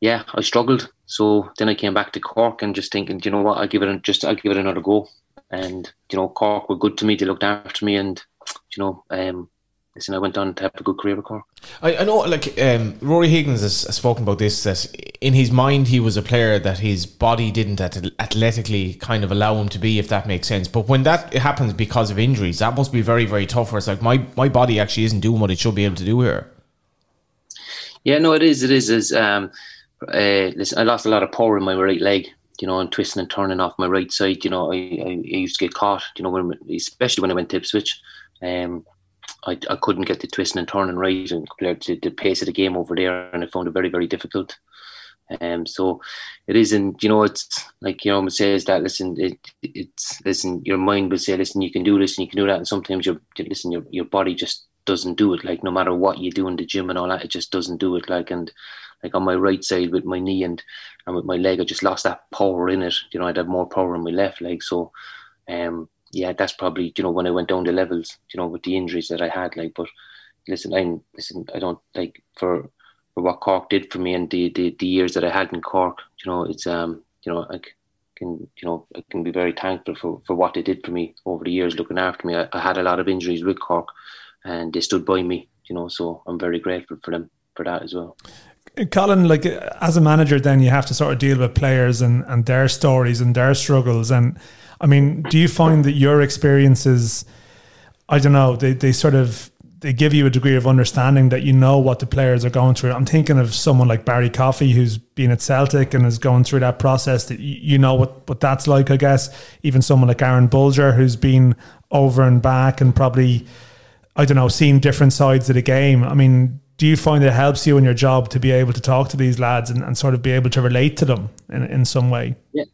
yeah, I struggled. So then I came back to Cork and just thinking, you know what, I'll give it just I'll give it another go. And you know, Cork were good to me. They looked after me, and you know, um, listen, I went on to have a good career with Cork. I, I know, like um, Rory Higgins has, spoken about this. That in his mind, he was a player that his body didn't athletically kind of allow him to be, if that makes sense. But when that happens because of injuries, that must be very, very tough. For it's like my my body actually isn't doing what it should be able to do here. Yeah, no, it is. It is. Is um, uh, listen, I lost a lot of power in my right leg you know, and twisting and turning off my right side. You know, I, I, I used to get caught. You know, when, especially when I went to Ipswich, um, I, I couldn't get the twisting and turning right and compared to the pace of the game over there, and I found it very very difficult. Um, so it isn't, you know, it's like your know, says that. Listen, it, it's listen. Your mind will say, listen, you can do this and you can do that, and sometimes your listen, your your body just doesn't do it. Like no matter what you do in the gym and all that, it just doesn't do it. Like and like on my right side with my knee and, and with my leg, I just lost that power in it. You know, I'd have more power in my left leg. So, um, yeah, that's probably you know when I went down the levels, you know, with the injuries that I had. Like, but listen, I listen, I don't like for for what Cork did for me and the, the the years that I had in Cork. You know, it's um, you know, I can you know I can be very thankful for for what they did for me over the years, looking after me. I, I had a lot of injuries with Cork, and they stood by me. You know, so I'm very grateful for them for that as well. Colin, like as a manager, then you have to sort of deal with players and, and their stories and their struggles. And I mean, do you find that your experiences, I don't know, they, they sort of they give you a degree of understanding that you know what the players are going through. I'm thinking of someone like Barry Coffey who's been at Celtic and is going through that process. That you know what what that's like, I guess. Even someone like Aaron Bolger, who's been over and back and probably I don't know, seen different sides of the game. I mean, do you find it helps you in your job to be able to talk to these lads and, and sort of be able to relate to them in, in some way? Yeah,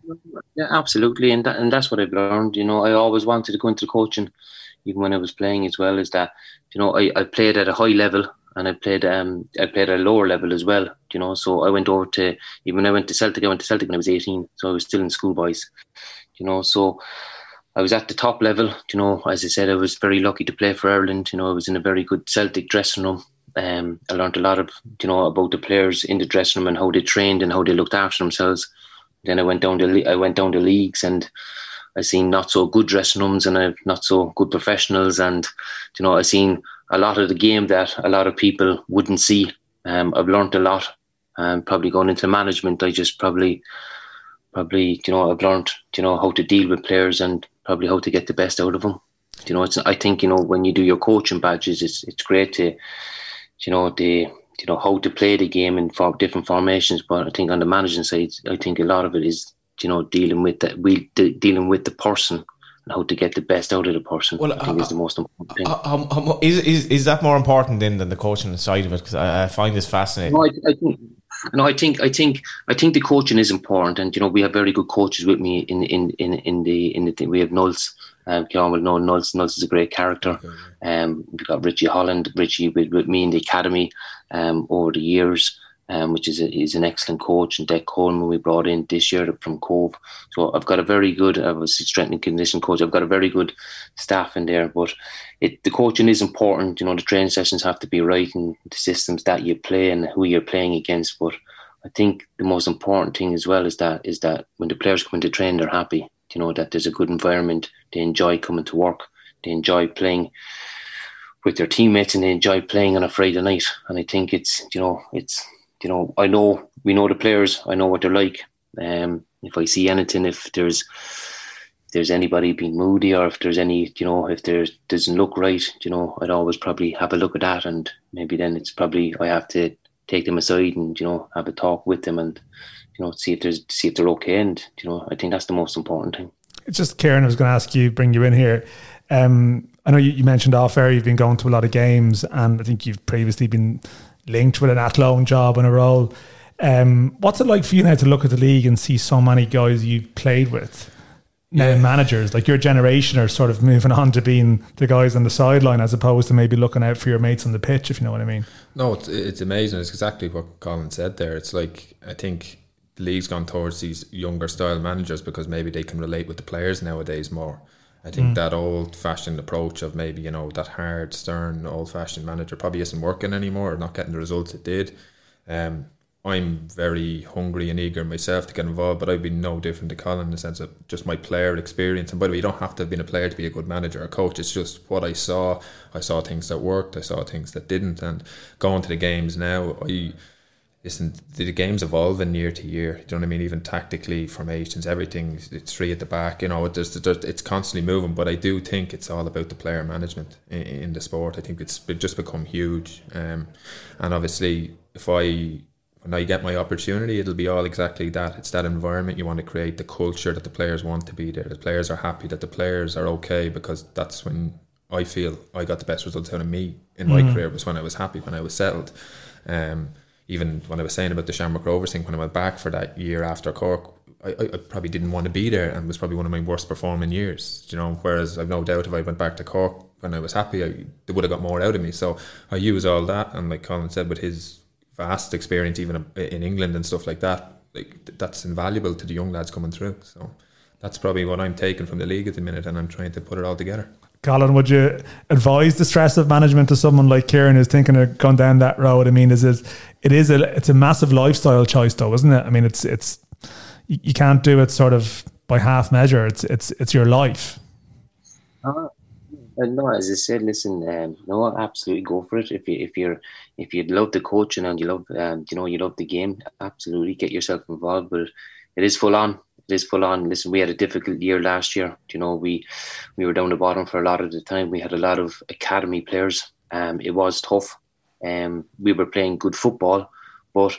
yeah, absolutely, and that, and that's what I've learned. You know, I always wanted to go into coaching, even when I was playing as well. Is that you know I, I played at a high level and I played um I played at a lower level as well. You know, so I went over to even when I went to Celtic, I went to Celtic when I was eighteen, so I was still in schoolboys. You know, so. I was at the top level, you know. As I said, I was very lucky to play for Ireland. You know, I was in a very good Celtic dressing room um, I learned a lot of you know about the players in the dressing room and how they trained and how they looked after themselves. Then I went down the I went down to leagues and I seen not so good dressing rooms and I've not so good professionals and you know I seen a lot of the game that a lot of people wouldn't see. Um, I've learned a lot. Um, probably going into management, I just probably probably you know I've learned you know how to deal with players and probably how to get the best out of them. You know, it's I think you know when you do your coaching badges, it's it's great to you know the you know how to play the game in for different formations. But I think on the managing side, I think a lot of it is you know dealing with that we de- dealing with the person and how to get the best out of the person. Well, I think uh, is the most important thing. Uh, is, is is that more important then than the coaching side of it? Because I, I, find this fascinating. No, I, I think. No, I think I think I think the coaching is important, and you know we have very good coaches with me in in in in the in the thing. We have Nulls, um, Kieran will know Nulls. Nulls is a great character. Um, we've got Richie Holland, Richie with, with me in the academy um, over the years. um, which is a, is an excellent coach, and Dec Coleman we brought in this year from Cobh. So I've got a very good, I was a strength and condition coach. I've got a very good staff in there, but it, the coaching is important. You know, the training sessions have to be right, and the systems that you play and who you're playing against. But I think the most important thing as well is that is that when the players come into train, they're happy. You know that there's a good environment. They enjoy coming to work. They enjoy playing with their teammates, and they enjoy playing on a Friday night. And I think it's you know it's you know, I know we know the players. I know what they're like. Um, if I see anything, if there's if there's anybody being moody, or if there's any, you know, if there doesn't look right, you know, I'd always probably have a look at that, and maybe then it's probably I have to take them aside and you know have a talk with them and you know see if there's see if they're okay, and you know I think that's the most important thing. It's just Kieran, I was going to ask you, bring you in here. Um, I know you, you mentioned off air you've been going to a lot of games, and I think you've previously been linked with an Athlone job and a role. Um, what's it like for you now to look at the league and see so many guys you've played with? Now yeah. managers like your generation are sort of moving on to being the guys on the sideline as opposed to maybe looking out for your mates on the pitch, if you know what I mean. No, it's, it's amazing. It's exactly what Colin said there. It's like I think the league's gone towards these younger style managers because maybe they can relate with the players nowadays more. I think mm. that old fashioned approach of maybe, you know, that hard, stern, old fashioned manager probably isn't working anymore or not getting the results it did. Um, I'm very hungry and eager myself to get involved, but I've been no different to Colin in the sense of just my player experience. And by the way, you don't have to have been a player to be a good manager or coach. It's just what I saw. I saw things that worked, I saw things that didn't. And going to the games now, I listen, the game's evolving year to year. Do you know what I mean? Even tactically, formations, everything. It's three at the back. You know, there's, there's, it's constantly moving. But I do think it's all about the player management in, in the sport. I think it's just become huge. Um, and obviously, if I when I get my opportunity, it'll be all exactly that. It's that environment you want to create, the culture that the players want to be there. The players are happy, that the players are okay, because that's when I feel I got the best results out of me in my mm. career was when I was happy, when I was settled. Um, even when I was saying about the Shamrock Rovers thing, when I went back for that year after Cork, I, I, probably didn't want to be there and was probably one of my worst performing years. You know, whereas I've no doubt if I went back to Cork when I was happy, I, they would have got more out of me. So I use all that, and like Colin said, with his vast experience, even in England and stuff like that, like that's invaluable to the young lads coming through. So that's probably what I'm taking from the league at the minute, and I'm trying to put it all together. Colin, would you advise the stress of management to someone like Kieran who's thinking of going down that road? I mean, is it it is a it's a massive lifestyle choice, though, isn't it? I mean, it's it's you can't do it sort of by half measure. It's it's it's your life. Uh, no, as I said, listen, um, no, absolutely go for it. If you if you're if you love the coaching and you love um, you know you love the game, absolutely get yourself involved. But it is full on it is full on. Listen, we had a difficult year last year. You know, we we were down the bottom for a lot of the time. We had a lot of academy players. Um, it was tough. Um, we were playing good football, but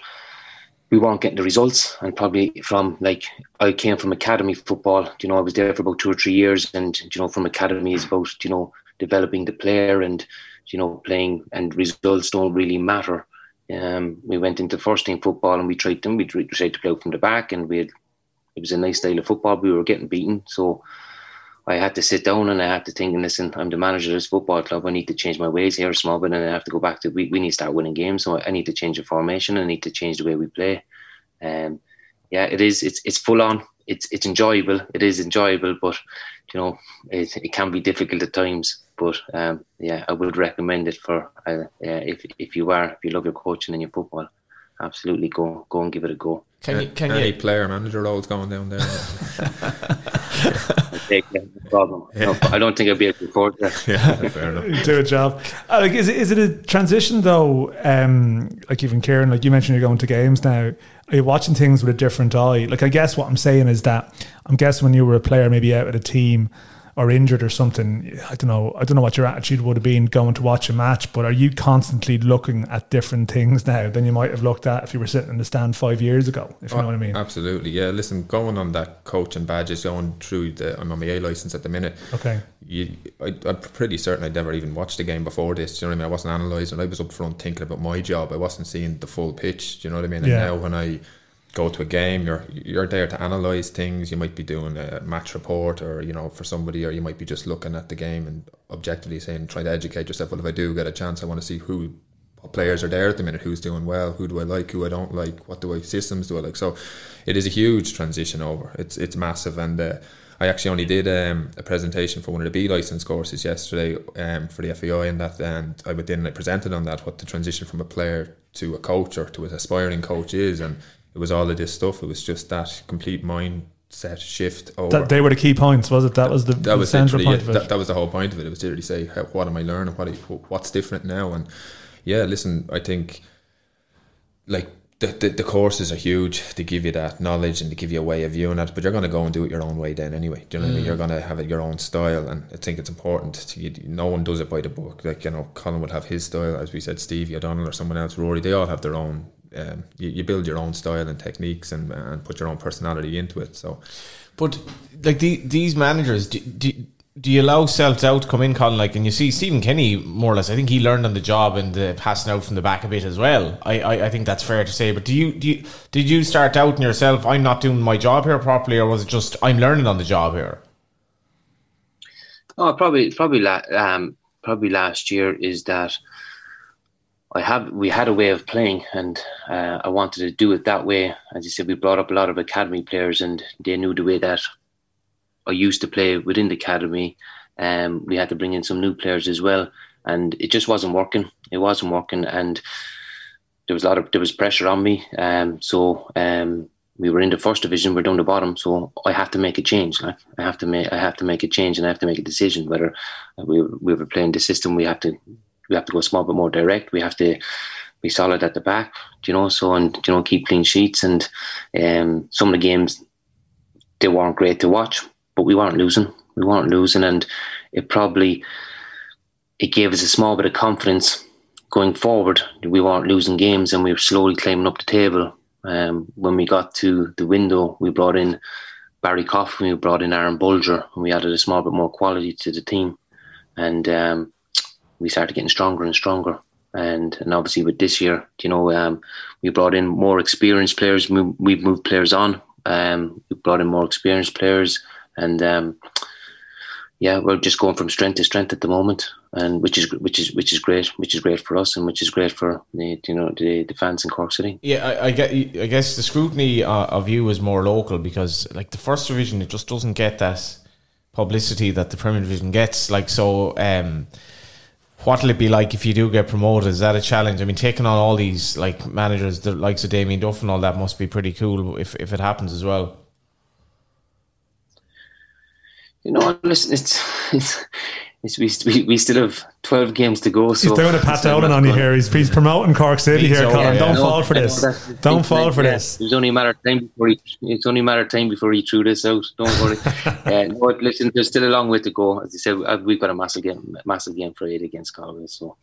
we weren't getting the results. And probably from like I came from academy football. You know, I was there for about two or three years, and you know, from academy is about you know developing the player and you know playing, and results don't really matter. Um, we went into first team football and we tried them. We tried to play from the back, and we had it was a nice style of football. We were getting beaten, so I had to sit down and I had to think, listen, I'm the manager of this football club. I need to change my ways here a small bit, and I have to go back to we, we need to start winning games. So I need to change the formation. I need to change the way we play. Um, yeah, it is. It's it's full on. It's it's enjoyable. It is enjoyable, but you know, it, it can be difficult at times. But um, yeah, I would recommend it for uh, if if you are if you love your coaching and your football, absolutely go go and give it a go. Can you can any you, player manager roles going down there? take no problem. Yeah. No, I don't think I'd be able to afford that. Yeah, fair enough. Do a job. Uh, like, is it, is it a transition though? Um, like even Kieran, like you mentioned, you're going to games now. Are you watching things with a different eye? Like I guess what I'm saying is that I'm guessing when you were a player, maybe out with a team or injured or something, I don't know. I don't know what your attitude would have been going to watch a match, but are you constantly looking at different things now than you might have looked at if you were sitting in the stand five years ago? If you oh, know what I mean. Oh, absolutely, yeah. Listen, going on that coaching badges, going through the I'm on my A license at the minute. Okay. You, I, am pretty certain I'd never even watched a game before this. Do you know what I mean? I wasn't analysing. I was up front thinking about my job. I wasn't seeing the full pitch. Do you know what I mean? And yeah. now when I go to a game you're you're there to analyze things you might be doing a match report or you know for somebody or you might be just looking at the game and objectively saying try to educate yourself well if I do get a chance I want to see who players are there at the minute, who's doing well, who do I like, who I don't like, what do I systems do I like. So it is a huge transition over. It's it's massive, and uh, I actually only did um, a presentation for one of the B license courses yesterday um, for the FAI and that and I then I presented on that what the transition from a player to a coach or to an aspiring coach is, and it was all of this stuff. It was just that complete mindset shift over. That they were the key points, was it? That was the, that the was central point it. of it. That, that was the whole point of it. It was to really say, what am I learning? What what's different now? And yeah, listen, I think like the, the, the courses are huge. They give you that knowledge and they give you a way of viewing it, but you're going to go and do it your own way then anyway. Do you know what I mean? You're mm. going to have it your own style, and I think it's important. To, you, no one does it by the book. Like you know, Colin would have his style, as we said, Stevie O'Donnell or someone else, Rory. They all have their own. Um, you, you build your own style and techniques and, and put your own personality into it. So, But like the, these managers, do, do, do you allow self doubt come in, Colin? Like, and you see Stephen Kenny more or less. I think he learned on the job and the passing out from the back a bit as well. I, I, I think that's fair to say. But do you do you, did you start doubting yourself? I'm not doing my job here properly, or was it just I'm learning on the job here? Oh, probably, probably, la- um, probably last year is that I have we had a way of playing, and uh, I wanted to do it that way. As you said, we brought up a lot of academy players, and they knew the way that I used to play within the academy. Um, we had to bring in some new players as well, and it just wasn't working. It wasn't working, and there was a lot of there was pressure on me. Um, so um, we were in the first division, we're down the bottom, so I have to make a change. Like I have to make I have to make a change, and I have to make a decision whether we we were playing the system. We have to we have to go a small bit more direct. We have to be solid at the back, you know. So and you know keep clean sheets, and um, some of the games they weren't great to watch, but we weren't losing. We weren't losing, and it probably it gave us a small bit of confidence going forward. We weren't losing games, and we were slowly climbing up the table. Um, when we got to the window, we brought in Barry Coffey, we brought in Aaron Bolger, and we added a small bit more quality to the team, and um, we started getting stronger and stronger. And and obviously with this year, you know, um, we brought in more experienced players. We, we've moved players on. Um, we brought in more experienced players, and um, yeah, we're just going from strength to strength at the moment, and which is which is which is great, which is great for us, and which is great for the you know the, the fans in Cork City. Yeah, I, I get. I guess the scrutiny uh, of you is more local because, like, the first division, it just doesn't get that publicity that the Premier Division gets. Like, so, um, what'll it be like if you do get promoted? Is that a challenge? I mean, taking on all these like managers, the likes of Damien Duff and all that, must be pretty cool if if it happens as well. You know, listen, it's it's, it's we, we we still have twelve games to go. So He's doing a pat down on you here. He's, he's promoting Cork City He's here, Colin. yeah. Don't No, fall for this. Don't fall for yeah, this. It's only a matter of time before he. It's only a matter of time before he threw this out. Don't worry. uh, no, listen, there's still a long way to go. As I said, uh, we've got a massive game, massive game for eight against Galway. So,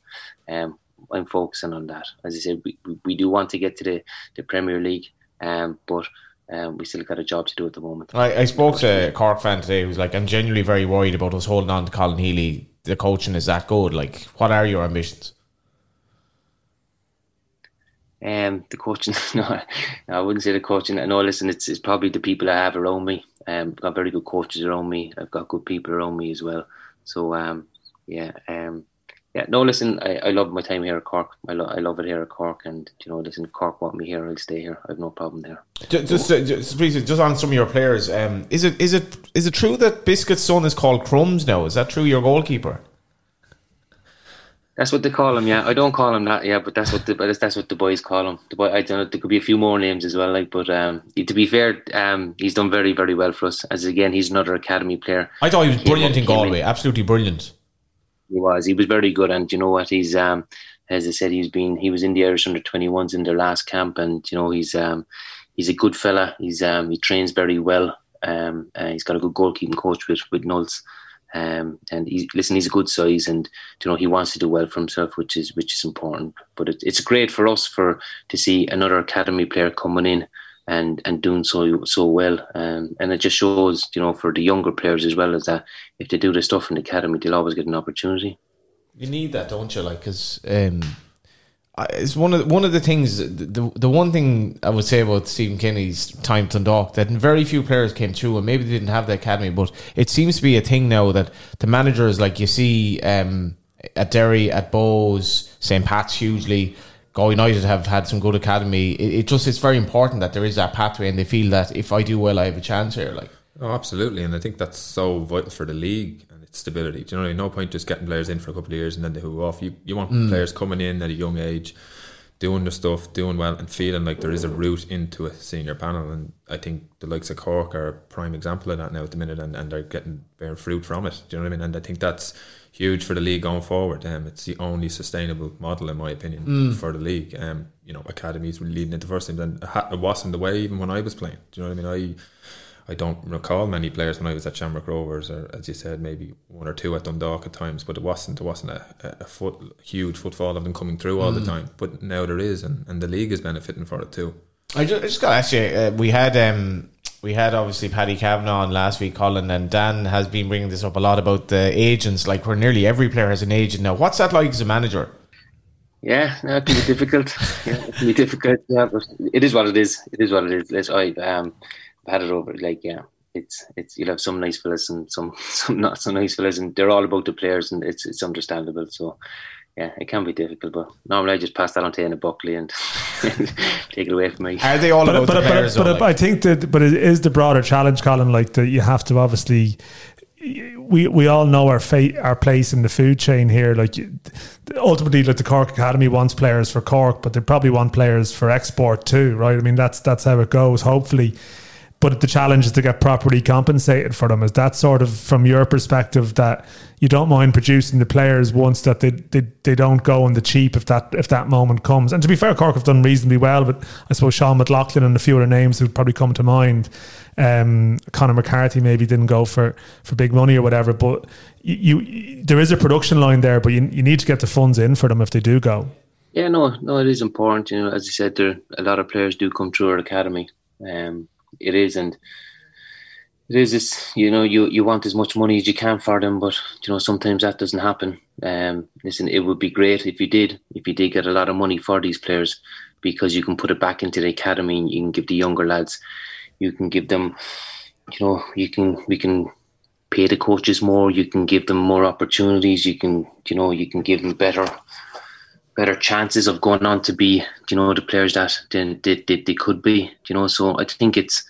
um, I'm focusing on that. As I said, we, we, we do want to get to the, the Premier League, um, but um, we still got a job to do at the moment. I, I spoke to a Cork fan today who's like, I'm genuinely very worried about us holding on to Colin Healy. The coaching is that good. Like, what are your ambitions? Um, the coaching, no, I wouldn't say the coaching. No, listen, it's, it's probably the people I have around me. Um, I've got very good coaches around me. I've got good people around me as well. So, um, yeah, um, yeah. No, listen, I, I love my time here at Cork. I, lo- I love it here at Cork, and you know, listen, Cork want me here. I'll stay here. I have no problem there. Ju- Just, uh, just, please, just on some of your players, um, is it is it is it true that Biscuit's son is called Crumbs now? Is that true? Your goalkeeper? That's what they call him. Yeah, I don't call him that. Yeah, but that's what the but that's what the boys call him. The boy, I don't know. There could be a few more names as well. Like, but um, to be fair, um, he's done very very well for us. As again, he's another academy player. I thought he was brilliant in came in- Galway, absolutely brilliant. He was. He was very good, and you know what? He's um, as I said, he's been. He was in the Irish under twenty ones in their last camp, and you know he's um, he's a good fella. He's um, he trains very well. Um, and he's got a good goalkeeping coach with with Nulls. Um, and he, listen, he's a good size, and you know he wants to do well for himself, which is which is important. But it, it's great for us for to see another academy player coming in and and doing so so well. Um, and it just shows, you know, for the younger players as well as that if they do the stuff in the academy, they'll always get an opportunity. You need that, don't you? Like, because um, it's one of the, one of the things. The, the one thing I would say about Stephen Kenny's time to Dundalk that very few players came through, and maybe they didn't have the academy, but it seems to be a thing now that the managers, like you see um, at Derry, at Bohs, St. Pat's hugely. Galway United have had some good academy. It, it just it's very important that there is that pathway, and they feel that if I do well, I have a chance here. Like, oh, absolutely, and I think that's so vital for the league and its stability. Do you know, I mean? no point just getting players in for a couple of years and then they move off. You you want mm. players coming in at a young age doing the stuff, doing well, and feeling like there is a route into a senior panel. And I think the likes of Cork are a prime example of that now at the minute, and, and they're getting bearing fruit from it. Do you know what I mean? And I think that's huge for the league going forward. Um, it's the only sustainable model, in my opinion, mm. for the league. Um, you know, academies leading into first teams, and it wasn't the way even when I was playing. Do you know what I mean? I I don't recall many players when I was at Shamrock Rovers, or as you said, maybe one or two at Dundalk at times. But it wasn't. It wasn't a, a foot huge footfall of them coming through all mm. the time. But now there is, and, and the league is benefiting for it too. I just, I just got to ask you. Uh, we had um, we had obviously Paddy Kavanagh on last week, Colin, and Dan has been bringing this up a lot about the agents. Like where nearly every player has an agent now. What's that like as a manager? Yeah, no, it can be difficult. yeah, it can be difficult. Yeah, but it is what it is. It is what it is. Let's I um had it over. Like, yeah, it's it's you'll have some nice fellas and some some not so nice fellas, and they're all about the players, and it's it's understandable. So. Yeah, it can be difficult, but normally I just pass that on to Anna Buckley and take it away from me. Are they all but, about but, the but, players? But, but, I think that, but it is the broader challenge, Colin. Like that, you have to obviously we we all know our fate, our place in the food chain here. Like ultimately, like the Cork Academy wants players for Cork, but they probably want players for export too, right? I mean, that's that's how it goes. Hopefully, but the challenge is to get properly compensated for them. Is that sort of from your perspective that you don't mind producing the players once that they, they, they don't go on the cheap if that if that moment comes? And to be fair, Cork have done reasonably well, but I suppose Sean McLoughlin and a few other names who probably come to mind. Um, Conor McCarthy maybe didn't go for, for big money or whatever, but you, you there is a production line there, but you, you need to get the funds in for them if they do go. Yeah, no, no, it is important. You know, as you said, there a lot of players do come through our academy. Um, it is, and it is this. You know, you you want as much money as you can for them, but you know sometimes that doesn't happen. Um, listen, it would be great if you did, if you did get a lot of money for these players, because you can put it back into the academy and you can give the younger lads, you can give them, you know, you can we can pay the coaches more, you can give them more opportunities, you can you know you can give them better better chances of going on to be, you know, the players that they, they, they, they could be, you know. So I think it's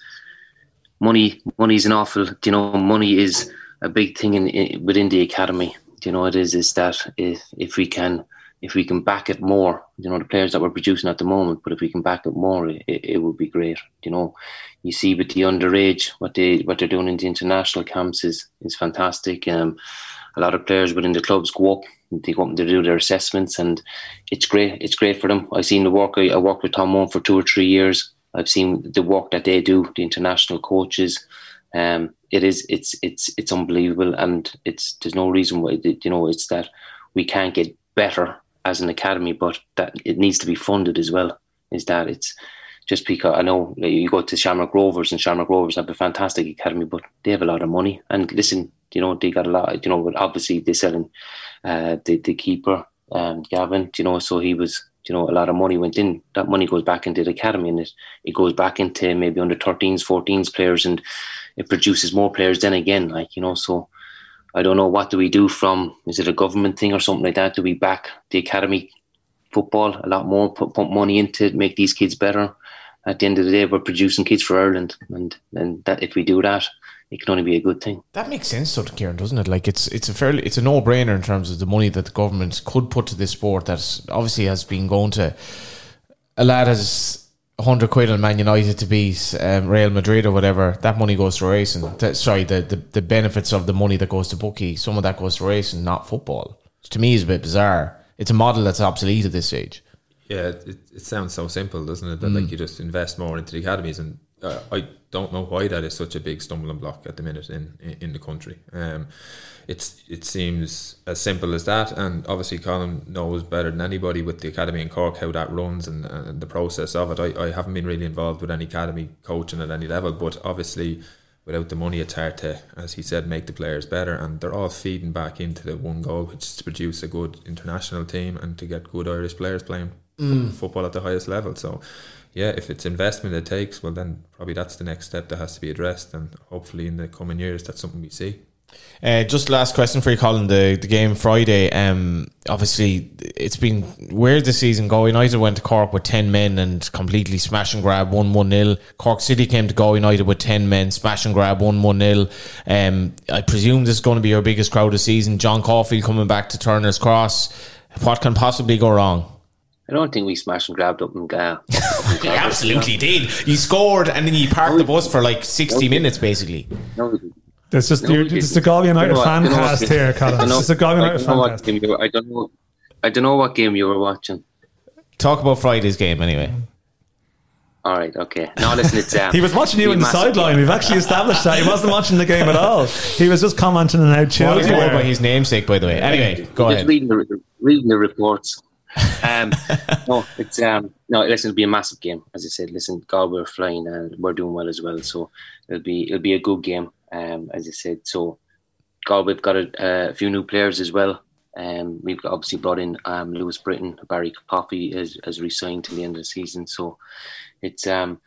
money. Money is an awful, you know, money is a big thing in, in within the academy. You know, it is is that if if we can if we can back it more, you know, the players that we're producing at the moment, but if we can back it more, it, it would be great. You know, you see with the underage what they what they're doing in the international camps is is fantastic. Um, a lot of players within the clubs go up, they go up to do their assessments, and it's great. It's great for them. I've seen the work. I, I worked with Tom Mohan for two or three years. I've seen the work that they do, the international coaches. Um, it is it's it's it's unbelievable, and it's there's no reason why you know it's that we can't get better as an academy, but that it needs to be funded as well. Is that it's just because I know you go to Shamrock Rovers and Shamrock Rovers have a fantastic academy, but they have a lot of money. And listen, you know, they got a lot, you know, obviously they're selling uh, the, the keeper, um, Gavin, you know, so he was, you know, a lot of money went in. That money goes back into the academy and it, it goes back into maybe under 13s, 14s players and it produces more players then again, like, you know, so I don't know what do we do from, is it a government thing or something like that? Do we back the academy football a lot more, put, put money into it, make these kids better? At the end of the day, we're producing kids for Ireland, and and that if we do that, it can only be a good thing. That makes sense, though, Kieran, doesn't it? Like it's it's a fairly it's a no brainer in terms of the money that the government could put to this sport that obviously has been going to a lad has hundred quid on Man United to beat um, Real Madrid or whatever. That money goes to racing. That, sorry, the, the the benefits of the money that goes to bookie, some of that goes to racing, not football. Which to me is a bit bizarre. It's a model that's obsolete at this stage. Yeah, it, it sounds so simple, doesn't it? That mm. like you just invest more into the academies and uh, I don't know why that is such a big stumbling block at the minute in in, in the country. Um, it's it seems as simple as that, and obviously Colin knows better than anybody with the academy in Cork how that runs and, and the process of it. I, I haven't been really involved with any academy coaching at any level, but obviously without the money, it's hard to, as he said, make the players better. And they're all feeding back into the one goal, which is to produce a good international team and to get good Irish players playing mm. football at the highest level. So yeah, if it's investment it takes, well, then probably that's the next step that has to be addressed, and hopefully in the coming years, that's something we see. Uh, just last question for you, Colin. The the game Friday. Um, obviously it's been weird this season. Galway United went to Cork with ten men and completely smash and grab one one nil. Cork City came to Galway United with ten men, smash and grab one one nil. Um, I presume this is going to be your biggest crowd of season. John Caulfield coming back to Turner's Cross. What can possibly go wrong? I don't think we smashed and grabbed up and uh, He absolutely did. He scored and then he parked the bus for like sixty minutes, basically. No, It's just No, you're, it's the Galway United You know fan what- cast here, Colin. I It's a Galway United don't know fan what cast. game you were, I don't know. I don't know what game you were watching. Talk about Friday's game anyway. All right, okay. Now listen, it's um, He was watching you we in the sideline. We've actually established that. He wasn't watching the game at all. He was just commenting on how chilled What you about were. his namesake, by the way? Anyway, go just ahead. reading the reading the reports. Um, no, it's um, no. Listen, it'll be a massive game. As I said, listen, God, we're flying and we're doing well as well. So it'll be it'll be a good game. Um, as I said, so God, we've got a, a few new players as well. Um, we've obviously brought in um, Louis Britton, Barry Coffey has, has re-signed to the end of the season. So it's um,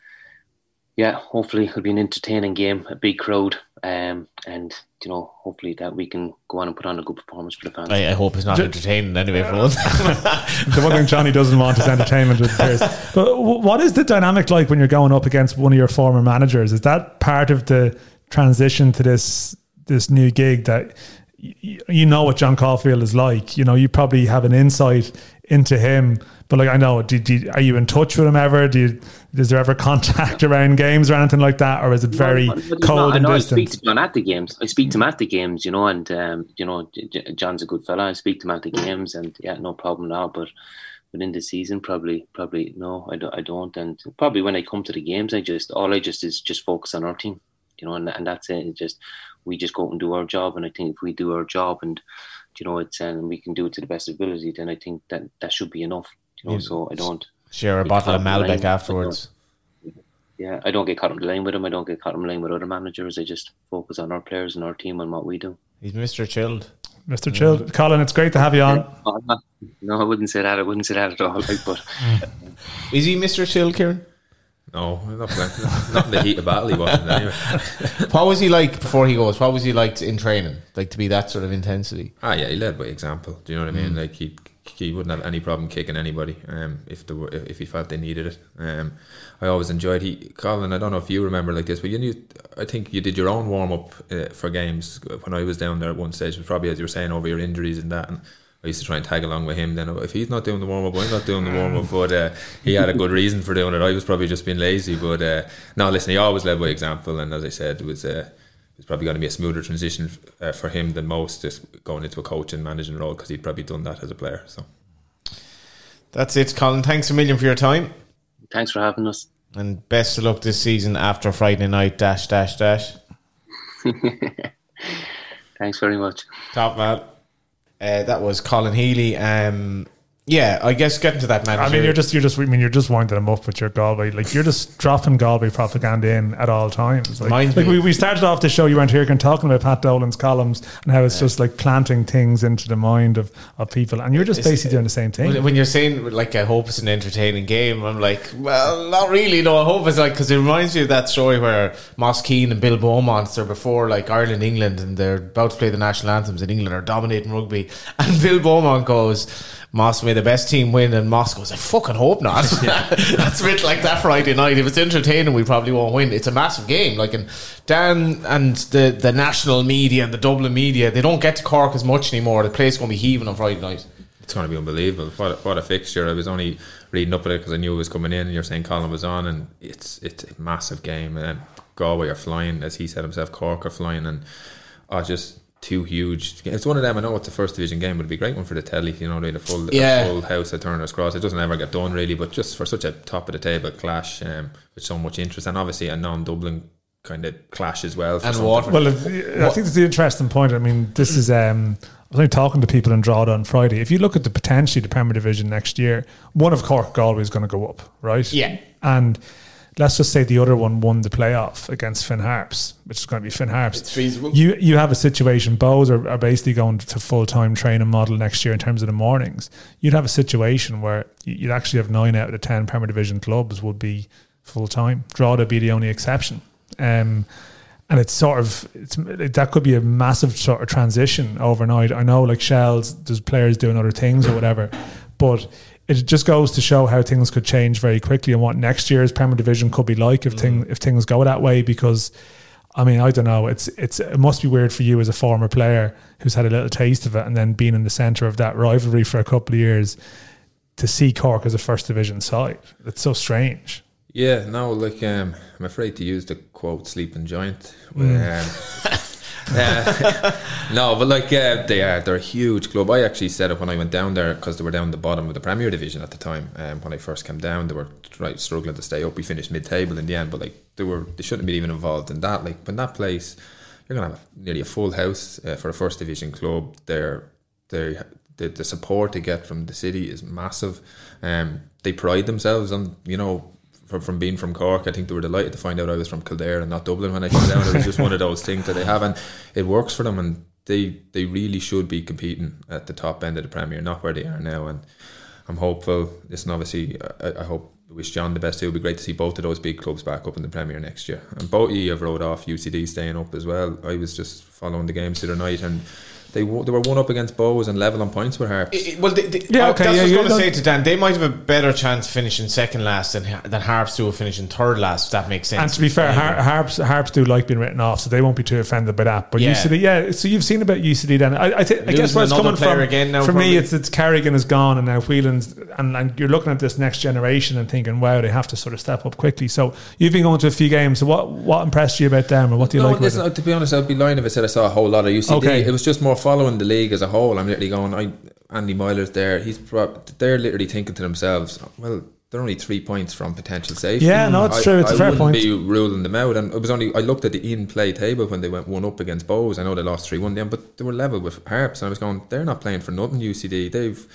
yeah, hopefully it'll be an entertaining game, a big crowd, um, and you know, hopefully that we can go on and put on a good performance for the fans. I, I hope it's not entertaining anyway for once. the one thing Johnny doesn't want is entertainment with the players. But what is the dynamic like when you're going up against one of your former managers? Is that part of the transition to this this new gig that you know what John Caulfield is like? You know, you probably have an insight into him. But like, I know, do, do, are you in touch with him ever? Do you, is there ever contact around games or anything like that, or is it very No, cold not. I and I distant? speak to John at the games. I speak to him at the games, you know, and um, you know, John's a good fella. I speak to him at the games, and yeah, no problem now. But within the season, probably, probably no, I don't. I don't. And probably when I come to the games, I just all I just is just focus on our team, you know, and and that's it. It's just we just go out and do our job, and I think if we do our job and you know it's and we can do it to the best ability, then I think that that should be enough. You know, Yeah. so I don't. Share a bottle of caught in the Malbec line. afterwards. Yeah, I don't get caught in the line with him. I don't get caught in the line with other managers. I just focus on our players and our team and what we do. He's Mr. Chilled. Mr. Chilled. Colin, it's great to have you on. No, I'm no, I wouldn't say that. I wouldn't say that at all. Like, but Is he Mr. Chilled, Kieran? No, not, not, not in the heat of battle he wasn't anyway. What was he like before he goes? What was he like in training? Like to be that sort of intensity? Ah, yeah, he led by example. Do you know what I mean? Like he he wouldn't have any problem kicking anybody um, if the if he felt they needed it. Um, I always enjoyed he Colin. I don't know if you remember like this, but you knew. I think you did your own warm up uh, for games when I was down there at one stage. Probably as you were saying over your injuries and that. And I used to try and tag along with him. Then if he's not doing the warm up, I'm not doing the warm up. But uh, he had a good reason for doing it. I was probably just being lazy. But uh, no, listen, he always led by example. And as I said, it was. Uh, it's probably going to be a smoother transition uh, for him than most, just going into a coach and managing role because he'd probably done that as a player. So That's it, Colin. Thanks a million for your time. thanks for having us. And best of luck this season after Friday night dash dash dash. Thanks very much. Top man. Uh, that was Colin Healy. Um, yeah, I guess getting to that manager. I mean, you're just you're just I mean you're just winding them up with your Galway. Like you're just dropping Galway propaganda in at all times. Like, like me- we, we started off the show. You weren't here, and talking about Pat Dolan's columns and how it's just like planting things into the mind of, of people, and you're just It's- basically uh, doing the same thing. When, when you're saying like I hope it's an entertaining game, I'm like, well, not really. No, I hope it's like because it reminds me of that story where Moss Keane and Bill Beaumont are before like Ireland, England, and they're about to play the national anthems, and England are dominating rugby, and Bill Beaumont goes, "Moss may the best team win," and Moss goes, "I fucking hope not." That's a bit like that Friday night. If it's entertaining, we probably won't win. It's a massive game. Like and Dan and the the national media and the Dublin media, they don't get to Cork as much anymore. The place going to be heaving on Friday night. it's going to be unbelievable. What a, what a fixture! I was only reading up at it because I knew it was coming in, and you're saying Colin was on, and it's it's a massive game. And Galway are flying, as he said himself. Cork are flying, and I just two huge. It's one of them. I know it's a first division game, but it'd be a great one for the telly. You know, doing a full a Yeah. full house at Turner's Cross. It doesn't ever get done really, but just for such a top of the table clash um, with so much interest, and obviously a non-Dublin kind of clash as well. for And something. Waterford. Well, it, I think it's the interesting point. I mean, this is. Um, I was only talking to people in Drogheda on Friday. If you look at the potentially the Premier Division next year, one of Cork Galway is going to go up, right? Yeah. And let's just say the other one won the playoff against Finn Harps, which is going to be Finn Harps. It's feasible. You you have a situation. Bohs are, are basically going to full time training model next year in terms of the mornings. You'd have a situation where you- you'd actually have nine out of the ten Premier Division clubs would be full time. Drogheda be the only exception. Um, and it's sort of it's that could be a massive sort of transition overnight. I know like Shels, there's players doing other things or whatever, but it just goes to show how things could change very quickly and what next year's Premier Division could be like if mm. thing if things go that way. Because I mean, I don't know. It's it's it must be weird for you as a former player who's had a little taste of it and then being in the centre of that rivalry for a couple of years to see Cork as a first division side. It's so strange. Yeah, no, like um, I'm afraid to use the quote "sleeping giant." Mm. Um, uh, no, but like uh, they are, they're a huge club. I actually said it when I went down there because they were down the bottom of the Premier Division at the time. Um, when I first came down, they were right struggling to stay up. We finished mid-table in the end, but like they were, they shouldn't be even involved in that. Like when that place, you're gonna have nearly a full house uh, for a first division club. They're they the, the support they get from the city is massive. Um, they pride themselves on you know from, being from Cork, I think they were delighted to find out I was from Kildare and not Dublin when I came down. It was just one of those things that they have, and it works for them. And they they really should be competing at the top end of the Premier, not where they are now. And I'm hopeful. Listen, obviously, I, I hope wish John the best. It would be great to see both of those big clubs back up in the Premier next year. And both of you have rode off UCD staying up as well. I was just following the games the other night and they they were one up against Bohs and level on points with Harps. It, well, they, they, yeah, okay, that's yeah, what I was going to say to Dan. They might have a better chance finishing second last than than Harps do finishing third last. If that makes sense. And to be fair, Har- Harps Harps do like being written off, so they won't be too offended by that. But yeah. UCD, yeah. So you've seen about UCD then. I, I, I guess where it's coming from. Again now, for probably. me, it's it's Kerrigan is gone, and now Whelan's, and, and you're looking at this next generation and thinking, wow, they have to sort of step up quickly. So you've been going to a few games. So what what impressed you about them, or what do you no, like? Listen, to be honest, I'd be lying if I said I saw a whole lot of UCD. Okay. It was just more following the league as a whole, I'm literally going. I Andy Myler's there. He's they're literally thinking to themselves, well, they're only three points from potential safety. Yeah, no, it's I, true. It's I a fair point. Be ruling them out, and it was only I looked at the in play table when they went one up against Bohs. I know they lost three one then, but they were level with Harps, and I was going, they're not playing for nothing. UCD, they've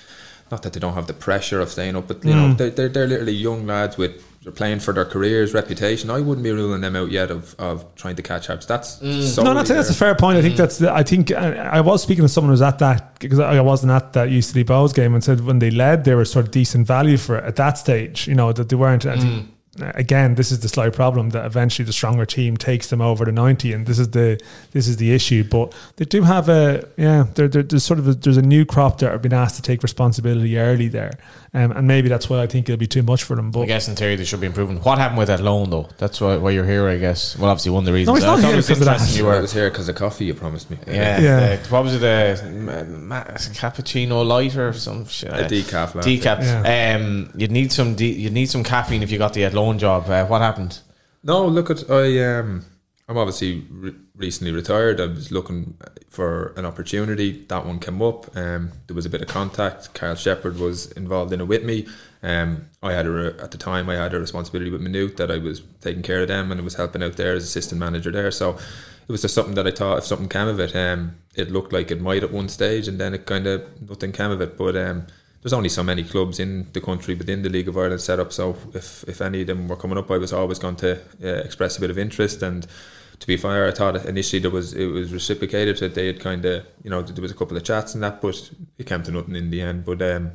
not that they don't have the pressure of staying up, but you mm. know they're, they're, they're literally young lads with they're playing for their careers, reputation. I wouldn't be ruling them out yet of, of trying to catch Harps. That's mm. no, no, that's a fair point. I think mm. that's. The, I think uh, I was speaking to someone who was at that because I wasn't at that UCD Bohs game and said when they led, they were sort of decent value for it at that stage. You know that they weren't. Mm again, this is the slight problem that eventually the stronger team takes them over the ninety, and this is the this is the issue. But they do have a yeah, they're, they're, there's sort of a, there's a new crop that are being asked to take responsibility early there, um, and maybe that's why I think it'll be too much for them. But I guess in theory they should be improving. What happened with Athlone though? That's why, why you're here, I guess. Well, obviously one of the reasons. No, he's not here because of that. You were. I was here because of coffee you promised me. Yeah, yeah. what was it? A cappuccino light or some shit? A decaf. Decaf. Yeah. Um, you'd need some. De- you'd need some caffeine if you got Athlone job. Uh, what happened? No, look at I um I'm obviously re- recently retired. I was looking for an opportunity. That one came up. Um, there was a bit of contact. Karl Sheppard was involved in it with me. Um, I had a, at the time I had a responsibility with Maynooth that I was taking care of them and I was helping out there as assistant manager there. So it was just something that I thought if something came of it, um, it looked like it might at one stage, and then it kind of nothing came of it. But um, there's only so many clubs in the country within the League of Ireland setup. So if, if any of them were coming up, I was always going to uh, express a bit of interest. And to be fair, I thought initially there was it was reciprocated that they had kind of you know there was a couple of chats and that, but it came to nothing in the end. But um,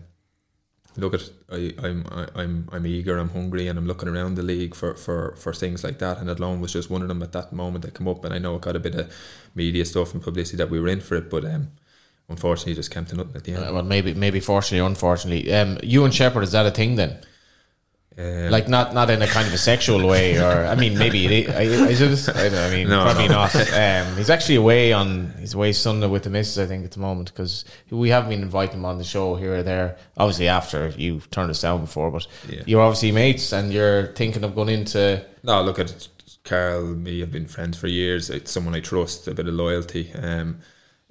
look at I, I'm I'm I'm eager, I'm hungry, and I'm looking around the league for, for, for things like that. And Athlone was just one of them at that moment that came up. And I know it got a bit of media stuff and publicity that we were in for it, but um, unfortunately, just came to nothing at the end. Uh, well, maybe, maybe fortunately, or unfortunately, um, you and Sheppard is that a thing then? Um, like not not in a kind of a sexual way, or I mean, maybe it is. is it? I mean, no, probably no. not. Um, he's actually away on he's away Sunday with the missus, I think, at the moment because we have been inviting him on the show here or there. Obviously, after you've turned us down before, but yeah. you're obviously mates and you're thinking of going into. No, look at Karl. Me, have been friends for years. It's someone I trust. A bit of loyalty. Um,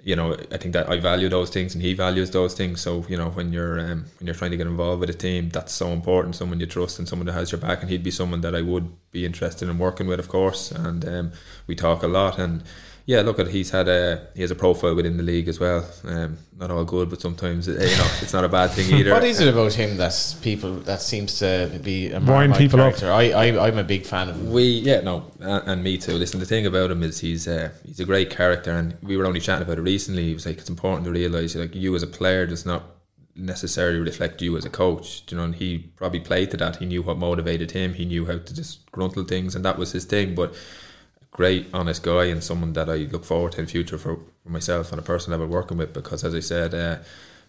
you know, I think that I value those things and he values those things. So you know, when you're um, when you're trying to get involved with a team, that's so important. Someone you trust and someone that has your back, and he'd be someone that I would be interested in working with, of course. And um, we talk a lot, and yeah, look at he's had a he has a profile within the league as well. Um, not all good, but sometimes you know it's not a bad thing either. what is it about him that people that seems to be a wind people character? up? I, I I'm a big fan of him. We yeah no and, and me too. Listen, the thing about him is he's uh, he's a great character, and we were only chatting about it recently. He was like, it's important to realize like you as a player does not necessarily reflect you as a coach. You know, and he probably played to that. He knew what motivated him. He knew how to just gruntle things, and that was his thing. But great, honest guy, and someone that I look forward to in the future for, for myself on a personal level working with. Because as I said, uh,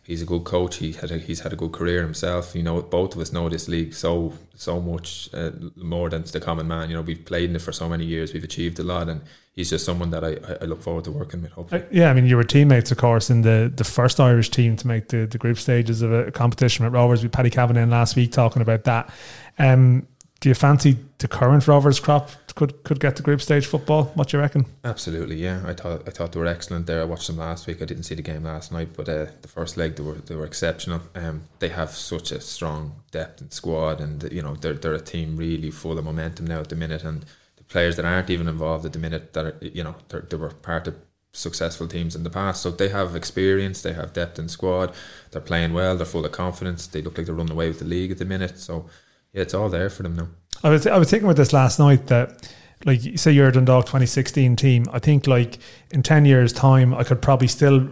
he's a good coach. He had a, he's had a good career himself. You know, both of us know this league so so much uh, more than the common man. You know, we've played in it for so many years. We've achieved a lot, and he's just someone that I, I look forward to working with. Hopefully, uh, yeah. I mean, you were teammates, of course, in the, the first Irish team to make the, the group stages of a competition with Rovers. With Paddy Cavan in last week talking about that. Um, do you fancy the current Rovers crop could could get to group stage football? What you reckon? Absolutely, yeah. I thought I thought they were excellent there. I watched them last week. I didn't see the game last night, but uh, the first leg they were they were exceptional. Um, they have such a strong depth and squad, and you know they're they're a team really full of momentum now at the minute. And the players that aren't even involved at the minute that are, you know they were part of successful teams in the past. So they have experience, they have depth in squad. They're playing well. They're full of confidence. They look like they're running away with the league at the minute. So yeah, it's all there for them now. I was I was thinking about this last night that like say you're a Dundalk 2016 team. I think like in 10 years time I could probably still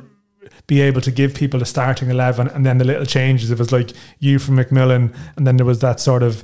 be able to give people a starting 11 and then the little changes it was like you from McMillan and then there was that sort of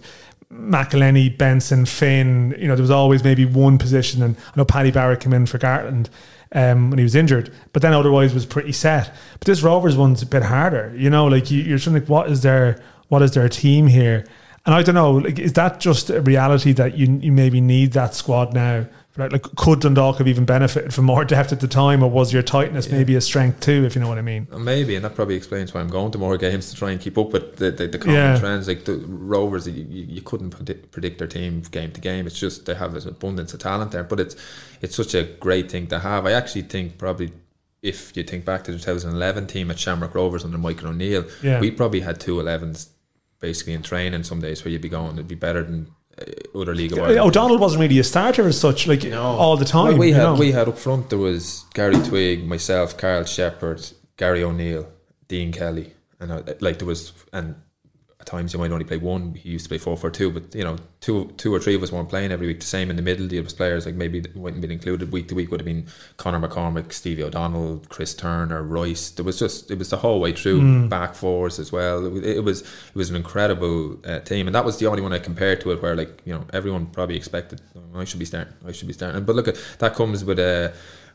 McEleney, Benson, Finn, you know, there was always maybe one position and I know Paddy Barrett came in for Gartland um, when he was injured, but then otherwise was pretty set. But this Rovers one's a bit harder, you know, like you, you're trying to what is their, what is their team here? And I don't know, like, is that just a reality that you you maybe need that squad now? Right? Like, could Dundalk have even benefited from more depth at the time, or was your tightness yeah. maybe a strength too, if you know what I mean? Maybe, and that probably explains why I'm going to more games to try and keep up with the, the, the common yeah. trends. Like the Rovers, you, you couldn't predict their team game to game. It's just they have an abundance of talent there, but it's it's such a great thing to have. I actually think probably if you think back to the 2011 team at Shamrock Rovers under Michael O'Neill, yeah. we probably had two 11s basically in training some days where you'd be going, it'd be better than uh, other league. Yeah, O'Donnell wasn't really a starter as such, like no. all the time. Well, we had know? we had up front there was Gary Twigg, myself, Karl Sheppard, Gary O'Neill, Dean Kelly, and uh, like there was and times you might only play one. He used to play four four two, but you know, two two or three of us weren't playing every week. The same in the middle. The other players like maybe wouldn't been included week to week would have been Conor McCormack, Stevie O'Donnell, Chris Turner, Royce. There was just it was the whole way through mm. back fours as well. It, it, was it was an incredible uh, team, and that was the only one I compared to it where like you know everyone probably expected oh, I should be starting, I should be starting. But look, that comes with a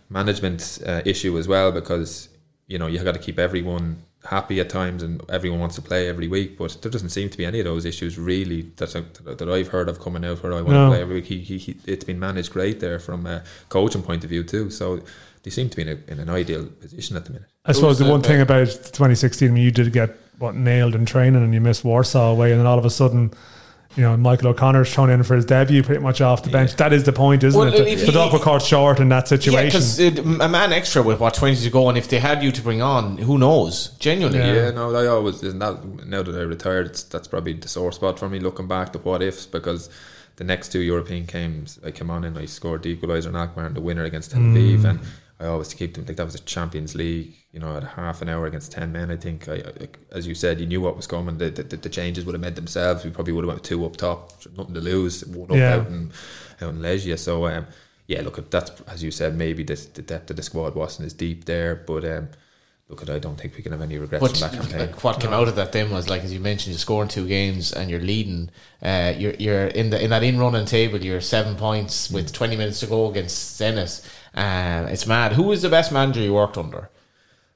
management uh, issue as well because you know you got to keep everyone happy at times and everyone wants to play every week but there doesn't seem to be any of those issues really that, that I've heard of coming out where I want no. to play every week. He, he, he, it's been managed great there from a coaching point of view too. So they seem to be in, a, in an ideal position at the minute. I suppose the, one thing about 2016 when you did get what nailed in training and you missed Warsaw away and then all of a sudden you know, Michael O'Connor's thrown in for his debut pretty much off the bench. Yeah. That is the point, isn't well, it? The dog were caught short in that situation. Yeah, because a man extra with what twenty to go, and if they had you to bring on, who knows? Genuinely, yeah. yeah no, I always isn't that now that I retired, that's probably the sore spot for me. Looking back to what ifs, because the next two European games I came on and I scored the equaliser in Alkmaar and the winner against Tel Aviv, mm. and I always keep them like that was a Champions League. You know, at half an hour against ten men. I think, I, I, as you said, you knew what was coming. The, the, the changes would have made themselves. We probably would have went two up top, nothing to lose, one up yeah. out in out in Legia. So um, yeah, look, at that's as you said, maybe the, the depth of the squad wasn't as deep there, but um, look, at I don't think we can have any regrets but, from that campaign. Like what came out of that then was like as you mentioned, you're scoring two games and you're leading. Uh, you're you're in the in that in running table. You're seven points with 20 minutes to go against Zenit um, it's mad. Who was the best manager you worked under?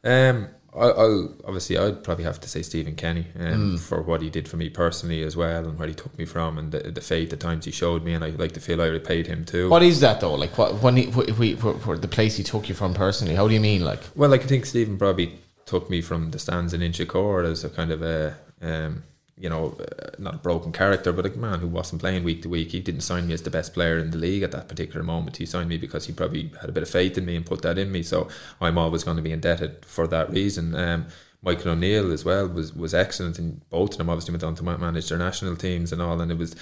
Um, I'll, I'll, obviously I'd probably have to say Stephen Kenny um, mm. for what he did for me personally as well and where he took me from and the, the faith at times he showed me and I like to feel I repaid him too. What is that though? Like what when he we for, the place he took you from personally? How do you mean like? Well, like I think Stephen probably took me from the stands in Inchicore as a kind of a um, you know, uh, not a broken character, but a man who wasn't playing week to week. He didn't sign me as the best player in the league at that particular moment. He signed me because he probably had a bit of faith in me and put that in me. So I'm always going to be indebted for that reason. Um, Michael O'Neill as well was was excellent, and both of them obviously went on to manage their national teams and all, and it was.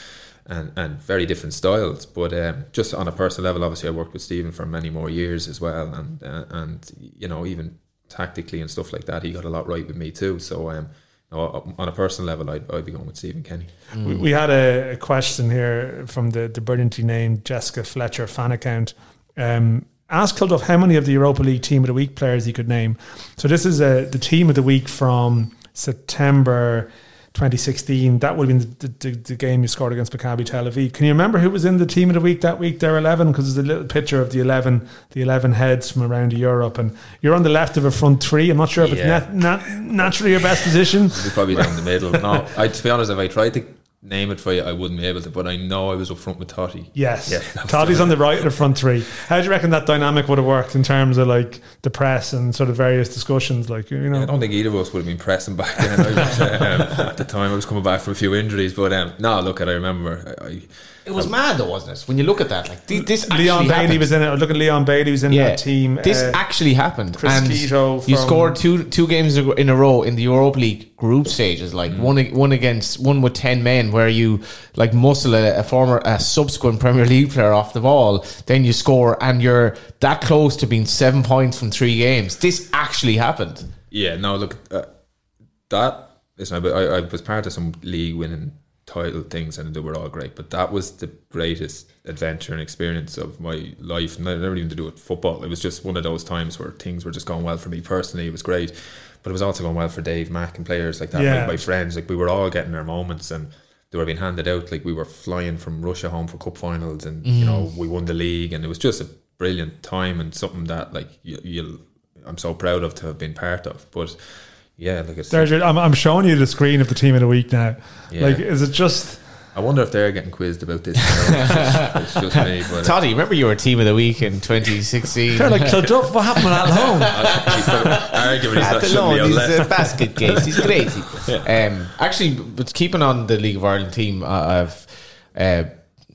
And, and very different styles, but um, just on a personal level, obviously I worked with Stephen for many more years as well, and uh, and you know even tactically and stuff like that, he got a lot right with me too. So um, on a personal level, I'd, I'd be going with Stephen Kenny. Mm. We, we, had a, question here from the, the brilliantly named Jessica Fletcher fan account. Um, ask Kilduff how many of the Europa League Team of the Week players he could name. So this is a, the Team of the Week from September 2016. That would have been the, the, the, game you scored against Maccabi Tel Aviv. Can you remember who was in the team of the week that week? There 11 because there's a little picture of the 11 the 11 heads from around Europe, and you're on the left of a front three. I'm not sure if yeah. it's nat, nat, naturally your best position. probably down the middle. No, I, to be honest, if I tried to name it for you, I wouldn't be able to, but I know I was up front with Toddy. Yes. Yeah, Toddy's on the right of the front three. How do you reckon that dynamic would have worked in terms of like the press and sort of various discussions? Like, you know, yeah, I don't think either of us would have been pressing back then. Was, um, at the time, I was coming back from a few injuries, but um, no, look, at I remember. I, it was mad though, wasn't it? When you look at that, like this, Leon Bailey happened. was in it. Look at Leon Bailey was in yeah, that team. This uh, actually happened. Chris and you scored two two games in a row in the Europa League group stages, like mm. one one against one with ten men, where you like muscle a, a, former a subsequent Premier League player off the ball, then you score, and you're that close to being seven points from three games. This actually happened. Yeah. No, look, uh, that listen, I, I was part of some league winning title things and they were all great. But that was the greatest adventure and experience of my life. Never even to do with football. It was just one of those times where things were just going well for me personally. It was great. But it was also going well for Dave Mack and players like that. Yeah. My, my friends, like we were all getting our moments and they were being handed out. Like we were flying from Russia home for cup finals and, mm. you know, we won the league and it was just a brilliant time and something that like you, you'll I'm so proud of to have been part of. But yeah, like it's. There's your, I'm, I'm showing you the screen of the team of the week now. Yeah. Like, is it just? I wonder if they're getting quizzed about this. it's just me. But Toddy, remember you were team of the week in 2016? They're like, Clodagh, what happened at home? Arguing he's not should be He's a basket case. He's crazy. Yeah. Um, actually, but keeping on the League of Ireland team, I've uh,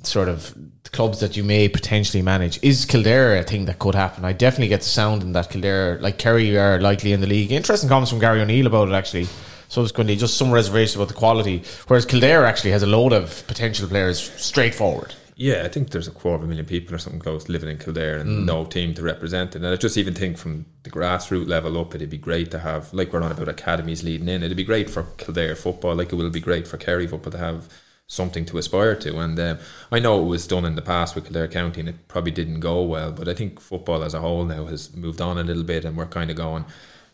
sort of clubs that you may potentially manage. Is Kildare a thing that could happen? I definitely get the sound in that Kildare, like Kerry, are likely in the league. Interesting comments from Gary O'Neill about it actually. So it's going to be just some reservations about the quality. Whereas Kildare actually has a load of potential players straightforward. Yeah, I think there's a quarter of a million people or something close living in Kildare and mm. no team to represent it. And I just even think from the grassroots level up, it'd be great to have, like we're on about academies leading in, it'd be great for Kildare football, like it will be great for Kerry football to have something to aspire to. And um, I know it was done in the past with Kildare County and it probably didn't go well, but I think football as a whole now has moved on a little bit and we're kind of going.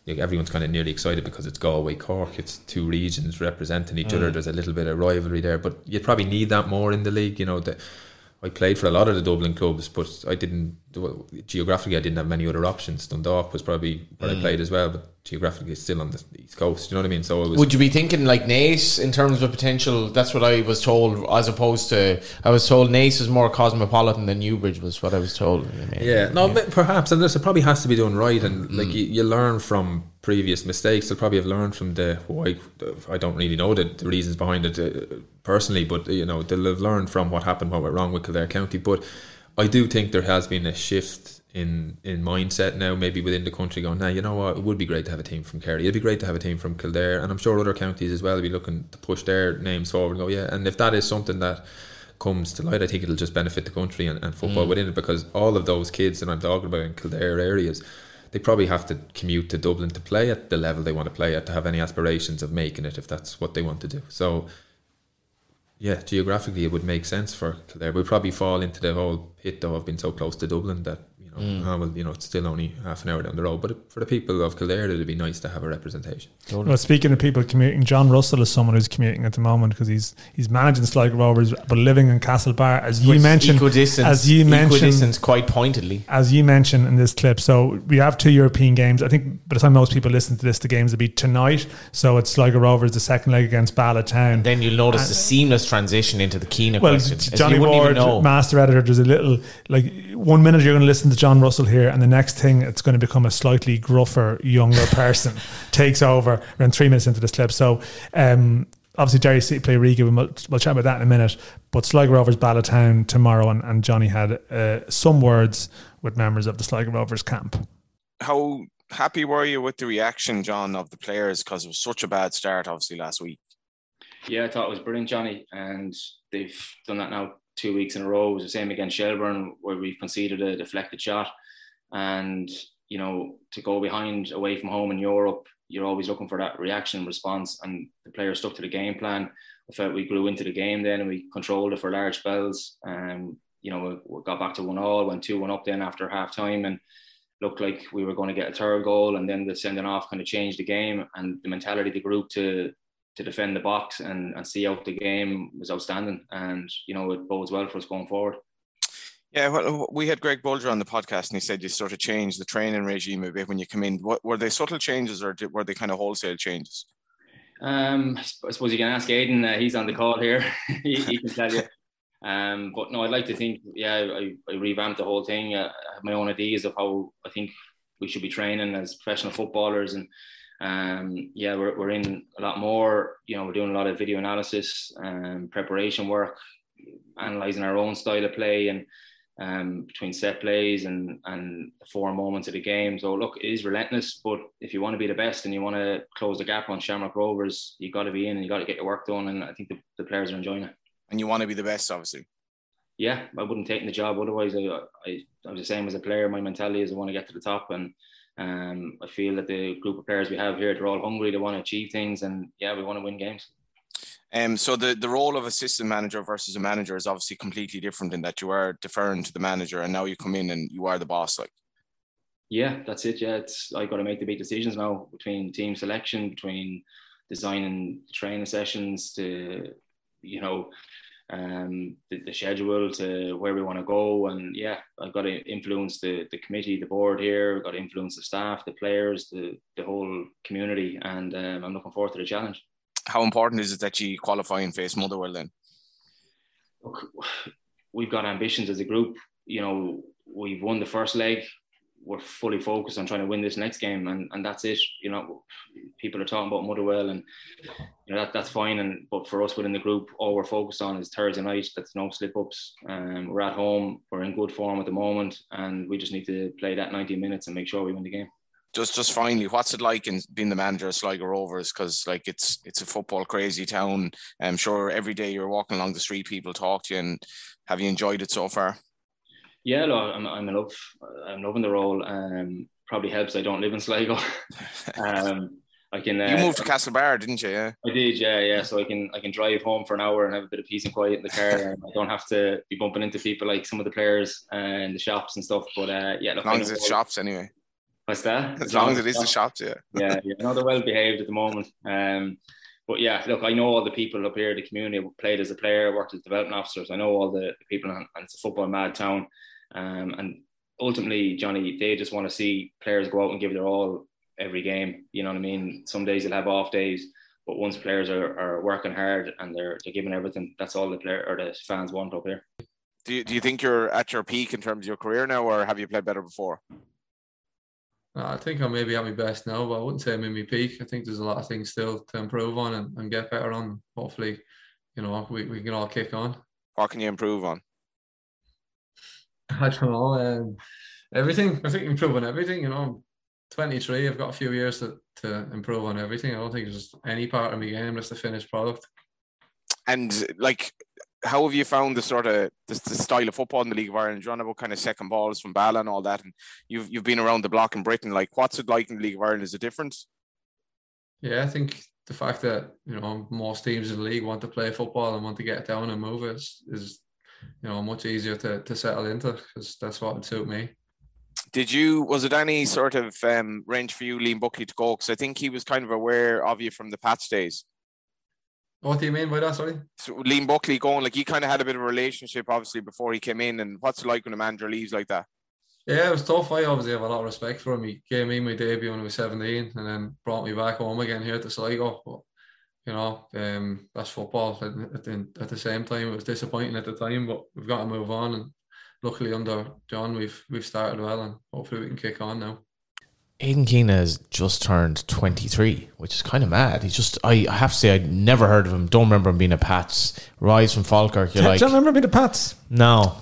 Like everyone's kind of nearly excited because it's Galway Cork. It's two regions representing each mm. other. There's a little bit of rivalry there, but you'd probably need that more in the league. You know, the, I played for a lot of the Dublin clubs, but I didn't geographically. I didn't have many other options. Dundalk was probably where mm. I played as well, but geographically it's still on the east coast. You know what I mean? So would you be thinking like Naas in terms of potential? That's what I was told, as opposed to I was told Naas is more cosmopolitan than Newbridge was what I was told. yeah, no, yeah. perhaps, and this it probably has to be done right, and mm. like you, you, learn from previous mistakes. They'll probably have learned from the why. I don't really know the, the reasons behind it uh, personally, but you know they'll have learned from what happened, what went wrong with Kildare County, but. I do think there has been a shift in in mindset now, maybe within the country, going, now you know what, it would be great to have a team from Kerry. It'd be great to have a team from Kildare, and I'm sure other counties as well will be looking to push their names forward and go, yeah. And if that is something that comes to light, I think it'll just benefit the country and, and football mm. within it because all of those kids that I'm talking about in Kildare areas, they probably have to commute to Dublin to play at the level they want to play at to have any aspirations of making it if that's what they want to do. So yeah, geographically it would make sense for Kildare. We'd probably fall into the whole pit though of being so close to Dublin that Mm. Oh, well, you know, it's still only half an hour down the road, but for the people of Kildare, it'd be nice to have a representation. Totally. Well, speaking of people commuting, John Russell is someone who's commuting at the moment because he's he's managing Sligo Rovers, but living in Castlebar, as you mentioned, as you mentioned, quite pointedly, as you mentioned in this clip. So we have two European games. I think by the time most people listen to this, the games will be tonight. So it's Sligo Rovers, the second leg against Bala Town. Then you'll notice and, the seamless transition into the Keena well, question. Johnny Ward, master editor, there's a little like one minute you're going to listen to John Russell here, and the next thing it's going to become a slightly gruffer, younger person takes over around three minutes into this clip. So, um, obviously, Derry City play Riga. We'll, we'll chat about that in a minute. But Sligo Rovers Town tomorrow, and, and Johnny had uh, some words with members of the Sligo Rovers camp. How happy were you with the reaction, John, of the players? Because it was such a bad start, obviously, last week. Yeah, I thought it was brilliant, Johnny, and they've done that now two weeks in a row. It was the same against Shelbourne, where we conceded a deflected shot. And, you know, to go behind away from home in Europe, you're always looking for that reaction response. And the players stuck to the game plan. I felt we grew into the game then and we controlled it for large spells. And, you know, we got back to one all, went 2 1 up then after half time. And looked like we were going to get a third goal. And then the sending off kind of changed the game and the mentality of the group to to defend the box and, and see out the game was outstanding, and you know it bodes well for us going forward. Yeah, well, we had Greg Bolger on the podcast, and he said you sort of changed the training regime a bit when you come in. What were they subtle changes, or did, were they kind of wholesale changes? Um, I suppose you can ask Aidan. Uh, he's on the call here. he, he, can tell you. Um, but no, I'd like to think, yeah, I, I revamped the whole thing. Uh, I have my own ideas of how I think we should be training as professional footballers, and um, yeah, we're, we're in a lot more. You know, we're doing a lot of video analysis, and preparation work, analyzing our own style of play, and um, between set plays and and the four moments of the game. So look, it is relentless, but if you want to be the best and you want to close the gap on Shamrock Rovers, you got to be in and you got to get your work done. And I think the, the players are enjoying it. And you want to be the best, obviously. Yeah, I wouldn't take the job otherwise. I, I I'm the same as a player. My mentality is I want to get to the top, and um, I feel that the group of players we have here, they're all hungry. They want to achieve things, and yeah, we want to win games. Um, so the, the role of assistant manager versus a manager is obviously completely different in that you are deferring to the manager and now you come in and you are the boss like yeah that's it yeah it's i got to make the big decisions now between team selection between designing training sessions to you know um, the, the, schedule to where we want to go and yeah i've got to influence the, the committee the board here i've got to influence the staff the players the, the whole community and um, i'm looking forward to the challenge how important is it that you qualify and face Motherwell then? Look, we've got ambitions as a group. You know, we've won the first leg. We're fully focused on trying to win this next game, and, and that's it. You know, people are talking about Motherwell, and you know that that's fine. And but for us within the group, all we're focused on is Thursday night. That's no slip ups. Um, we're at home. We're in good form at the moment, and we just need to play that 90 minutes and make sure we win the game just just finally, what's it like in being the manager of Sligo Rovers? Because like it's it's a football crazy town. I'm sure every day you're walking along the street, people talk to you. And have you enjoyed it so far? Yeah, look, I'm I'm in love. I'm loving the role. Um, probably helps I don't live in Sligo. um, I can. Uh, you moved to Castlebar, didn't you? Yeah. I did. Yeah, yeah. So I can I can drive home for an hour and have a bit of peace and quiet in the car. and I don't have to be bumping into people like some of the players and the shops and stuff. But uh, yeah, look, as long as it's shops anyway. What's that? As, as long, as it is the shops, yeah. yeah, yeah. No, they're well behaved at the moment. Um, but yeah, look, I know all the people up here, the community. played as a player, worked as development officers. I know all the, people, and it's a football mad town. Um, and ultimately, Johnny, they just want to see players go out and give their all every game. You know what I mean? Some days they'll have off days, but once players are, are working hard and they're they're giving everything, that's all the player or the fans want up here. Do you, do you think you're at your peak in terms of your career now, or have you played better before? I think I'm maybe at my best now, but I wouldn't say I'm in my peak. I think there's a lot of things still to improve on and, and get better on. Hopefully, you know, we, we can all kick on. What can you improve on? I don't know. Um, everything. I think improve on everything. You know, I'm 23. I've got a few years to, to improve on everything. I don't think it's just any part of my game, just the finished product. And like, how have you found the sort of the, the, style of football in the League of Ireland? You're on about kind of second balls from Bala and all that, and you've you've been around the block in Britain. Like, what's it like in the League of Ireland? Is it different? Yeah, I think the fact that you know most teams in the league want to play football and want to get down and move is is you know much easier to, to settle into because that's what would suit me. Did you was it any sort of um, range for you, Liam Buckley, to go? Because I think he was kind of aware of you from the Pats days. What do you mean by that? Sorry. So Liam Buckley going like he kind of had a bit of a relationship obviously before he came in, and what's it like when a manager leaves like that? Yeah, it was tough. I obviously have a lot of respect for him. He gave me my debut when I was 17 and then brought me back home again here to Sligo. But, you know, um, that's football. At the, at the same time, it was disappointing at the time, but we've got to move on. And luckily, under John, we've we've started well, and hopefully, we can kick on now. Aidan Keena has just turned 23, which is kind of mad. He's just, I, I have to say, I'd never heard of him. Don't remember him being a Pats. Rise from Falkirk. You're like, don't remember being a Pats? No.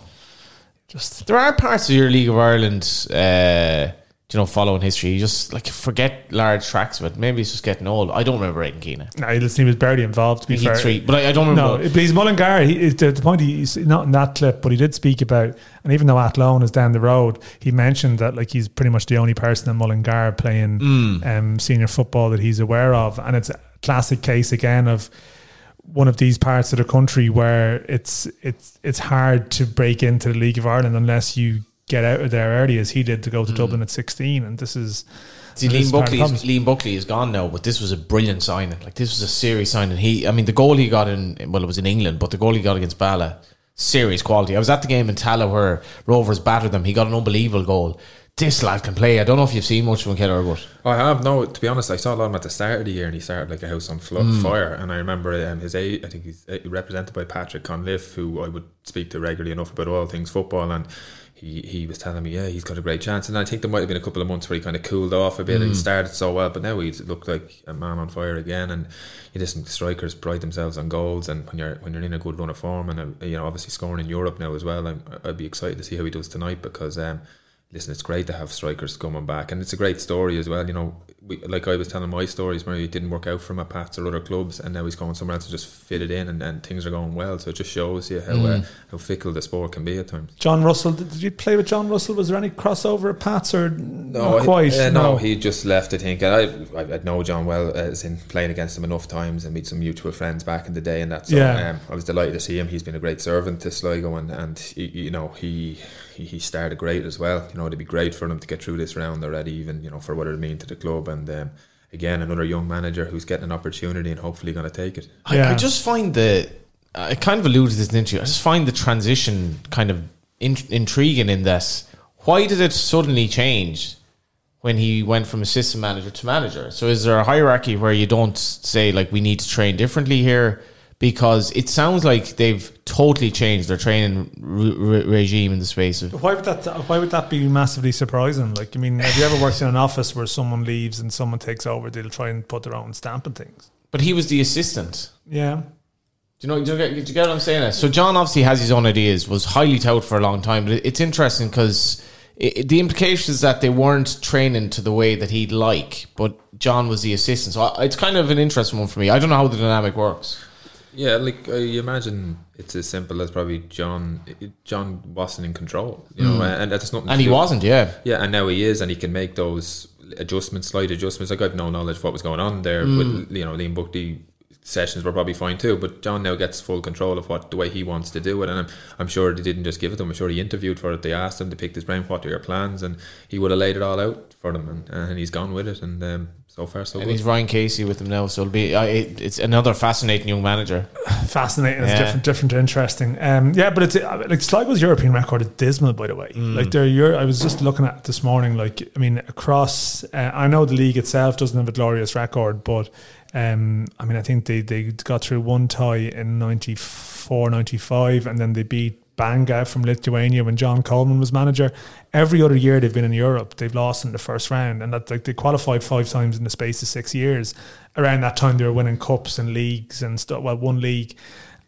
Just There are parts of your League of Ireland uh, you know, following history. You just like forget large tracks of it. Maybe he's just getting old. I don't remember Aidan Keena. No, he was barely involved. To be fair, three, but I, I, don't remember. No, but he's Mullingar. He, the, the point he's not in that clip, but he did speak about. And even though Athlone is down the road, he mentioned that like he's pretty much the only person in Mullingar playing mm. um, senior football that he's aware of, and it's a classic case again of one of these parts of the country where it's it's it's hard to break into the League of Ireland unless you get out of there early as he did to Mm. go to Dublin at 16. And this is. See, this Liam is Buckley, is. Liam Buckley is gone now, but this was a brilliant signing. Like this was a serious signing. He, I mean, the goal he got in, well, it was in England, but the goal he got against Bala, serious quality. I was at the game in Tallaght where Rovers battered them. He got an unbelievable goal. This lad can play. I don't know if you've seen much from Keller, but I have no. To be honest, I saw a lot of him at the start of the year, and he started like a house on fl- Mm. fire. And I remember um, his age. I think he's uh, represented by Patrick Conliffe, who I would speak to regularly enough about all things football. And he, he was telling me, yeah, he's got a great chance. And I think there might have been a couple of months where he kind of cooled off a bit. He Mm. started so well, but now he's looked like a man on fire again. And you listen, strikers pride themselves on goals, and when you're when you're in a good run of form, and uh, you know obviously scoring in Europe now as well. I'm, I'd be excited to see how he does tonight because. Um, listen, it's great to have strikers coming back, and it's a great story as well. You know, we, like I was telling my stories, where it didn't work out for him at Pats or other clubs, and now he's going somewhere else to just fit it in, and, and things are going well. So it just shows you how uh, Mm. how fickle the sport can be at times. John Russell, did did you play with John Russell? Was there any crossover at Pats or not I- quite? uh, no, he just left. I think I I, I know John well as in playing against him enough times and meet some mutual friends back in the day and that. So Yeah. um, I was delighted to see him. He's been a great servant to Sligo and and he, you know he, he he started great as well. You know it'd be great for him to get through this round already, even you know for what it mean to the club and. Um, Again, another young manager who's getting an opportunity and hopefully going to take it. I, Yeah. I just find the I kind of alluded to this in the interview. I just find the transition kind of in, intriguing in this. Why did it suddenly change when he went from assistant manager to manager? So is there a hierarchy where you don't say like we need to train differently here? Because it sounds like they've totally changed their training re- re- regime in the space of Why would that? Why would that be massively surprising? Like, I mean, have you ever worked in an office where someone leaves and someone takes over? They'll try and put their own stamp on things. But he was the assistant. Yeah, Do you know? Do you get, do you get what I'm saying? So John obviously has his own ideas. Was highly touted for a long time, but it's interesting because the implication is that they weren't training to the way that he'd like, but John was the assistant. So I, it's kind of an interesting one for me. I don't know how the dynamic works. Yeah, like I imagine it's as simple as probably John. John wasn't in control, you know, and that's. Mm. And he wasn't, yeah. Yeah, and now he is, and he can make those adjustments, slight adjustments. Like I've no knowledge of what was going on there, Mm. but you know, Liam Buckley sessions were probably fine too. But John now gets full control of what the way he wants to do it, and I'm, I'm sure they didn't just give it to him. I'm sure he interviewed for it. They asked him, to pick his brain. What are your plans? And he would have laid it all out for them, and, and he's gone with it. And um, so far, so And good. he's Ryan Casey with him now, so it'll be. I it, it's another fascinating young manager. fascinating. It's different, different, interesting. Um, yeah, but it's uh, like Sligo's European record is dismal, by the way. Mm. Like they're Euro, I was just looking at this morning. Like I mean, across, uh, I know the league itself doesn't have a glorious record, but um, I mean, I think they they got through one tie in 94, 95, and then they beat. Banga from Lithuania when John Coleman was manager. Every other year they've been in Europe, they've lost in the first round, and that like they qualified five times in the space of six years. Around that time, they were winning cups and leagues and stuff. Well, one league,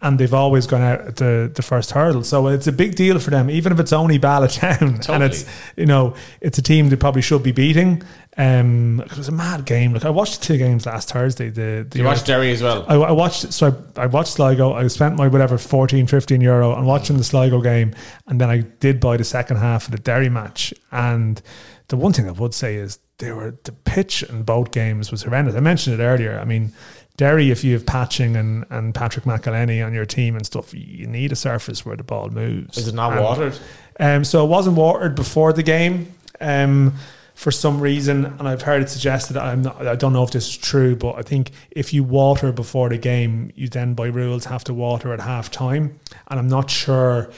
and they've always gone out at the, the first hurdle. So it's a big deal for them, even if it's only Bala Town. And it's, you know, it's a team they probably should be beating. Um, it was a mad game. Like I watched two games last Thursday. The, the You watched Derry as well. I, I watched so I, I watched Sligo. I spent my whatever 14, 15 euro on watching the Sligo game, and then I did buy the second half of the Derry match. And the one thing I would say is they were the pitch in both games was horrendous. I mentioned it earlier. I mean, Derry, if you have Patching and, and Patrick McEleney on your team and stuff, you need a surface where the ball moves. Is it not And- watered? um, so it wasn't watered before the game um, for some reason, and I've heard it suggested. I'm not, I don't know if this is true, but I think if you water before the game, you then by rules have to water at half time, and I'm not sure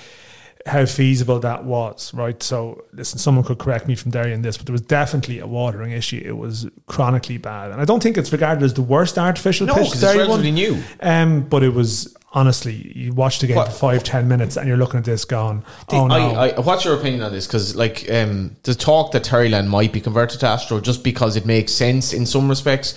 how feasible that was. Right, so listen, someone could correct me from Derry in this, but there was definitely a watering issue. It was chronically bad, and I don't think it's regarded as the worst artificial No, pitch. because it's relatively new. Um, but it was honestly, you watch the game What- for five, ten minutes, and you're looking at this going, "Oh no!" I, I, what's your opinion on this? Because like um, the talk that Terryland might be converted to Astro just because it makes sense in some respects.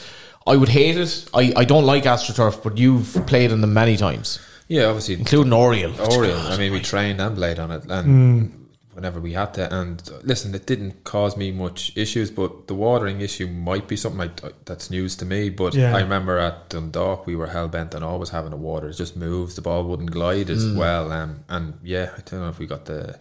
I would hate it. I, I don't like AstroTurf, but you've played on them many times, yeah, obviously including Oriel. Oriel. I mean, we trained and played on it, and Hmm. Whenever we had to. And uh, listen, it didn't cause me much issues, but the watering issue might be something like that's news to me. But Yeah. I remember at Dundalk, we were hell bent on always having the water. It just moves, the ball wouldn't glide as Hmm. well. Um, and yeah, I don't know if we got the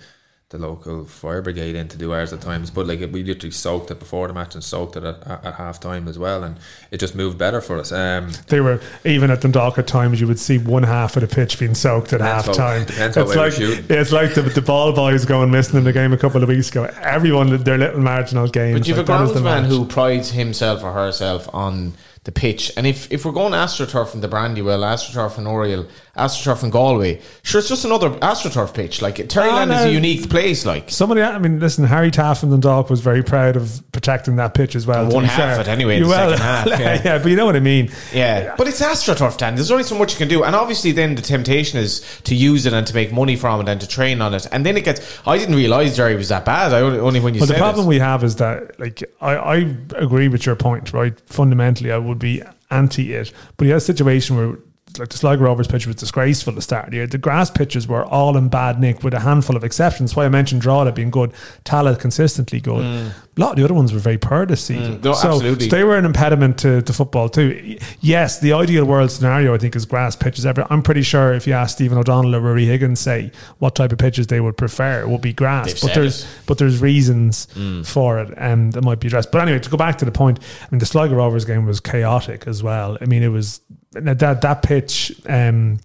the local fire brigade in to do ours at times. But like we literally soaked it before the match and soaked it at, at, at half time as well, and it just moved better for us. Um, They were even at Dundalk at times. You would see one half of the pitch being soaked at Depends half time. It's like it's like the, the ball boys going missing in the game a couple of weeks ago. Everyone their little marginal games. But you've like, a that is the groundsman who prides himself or herself on the pitch. And if, if we're going AstroTurf in the Brandywell, AstroTurf in Oriel, AstroTurf in Galway, sure, it's just another AstroTurf pitch. Like, Terryland is a unique place. Like, Somebody, I mean, listen, Harry Taff from Dundalk was very proud of protecting that pitch as well. One half fair. it anyway well, second half, yeah. yeah. but you know what I mean. Yeah, but it's AstroTurf, Dan. There's only so much you can do, and obviously, then the temptation is to use it and to make money from it and to train on it, and then it gets. I didn't realize Jerry was that bad. I only, only when you Well, the problem it. we have is that, like, I, I agree with your point, right? Fundamentally, I would be anti it, but he had a situation where, like, the Sligo Rovers pitch was disgraceful at the start of the year. The grass pitches were all in bad nick, with a handful of exceptions. That's why I mentioned Drogheda being good, Tallaght consistently good. Mm. A lot of the other ones were very poor this mm. season. Mm. No, so, absolutely. so they were an impediment to, to football too. Yes, the ideal world scenario I think is grass pitches. Every, I'm pretty sure if you ask Stephen O'Donnell or Rory Higgins, say what type of pitches they would prefer, it would be grass. They've but there's it. but there's reasons mm. for it, and that might be addressed. But anyway, to go back to the point, I mean, the Sligo Rovers game was chaotic as well. I mean, it was that that pitch. Um,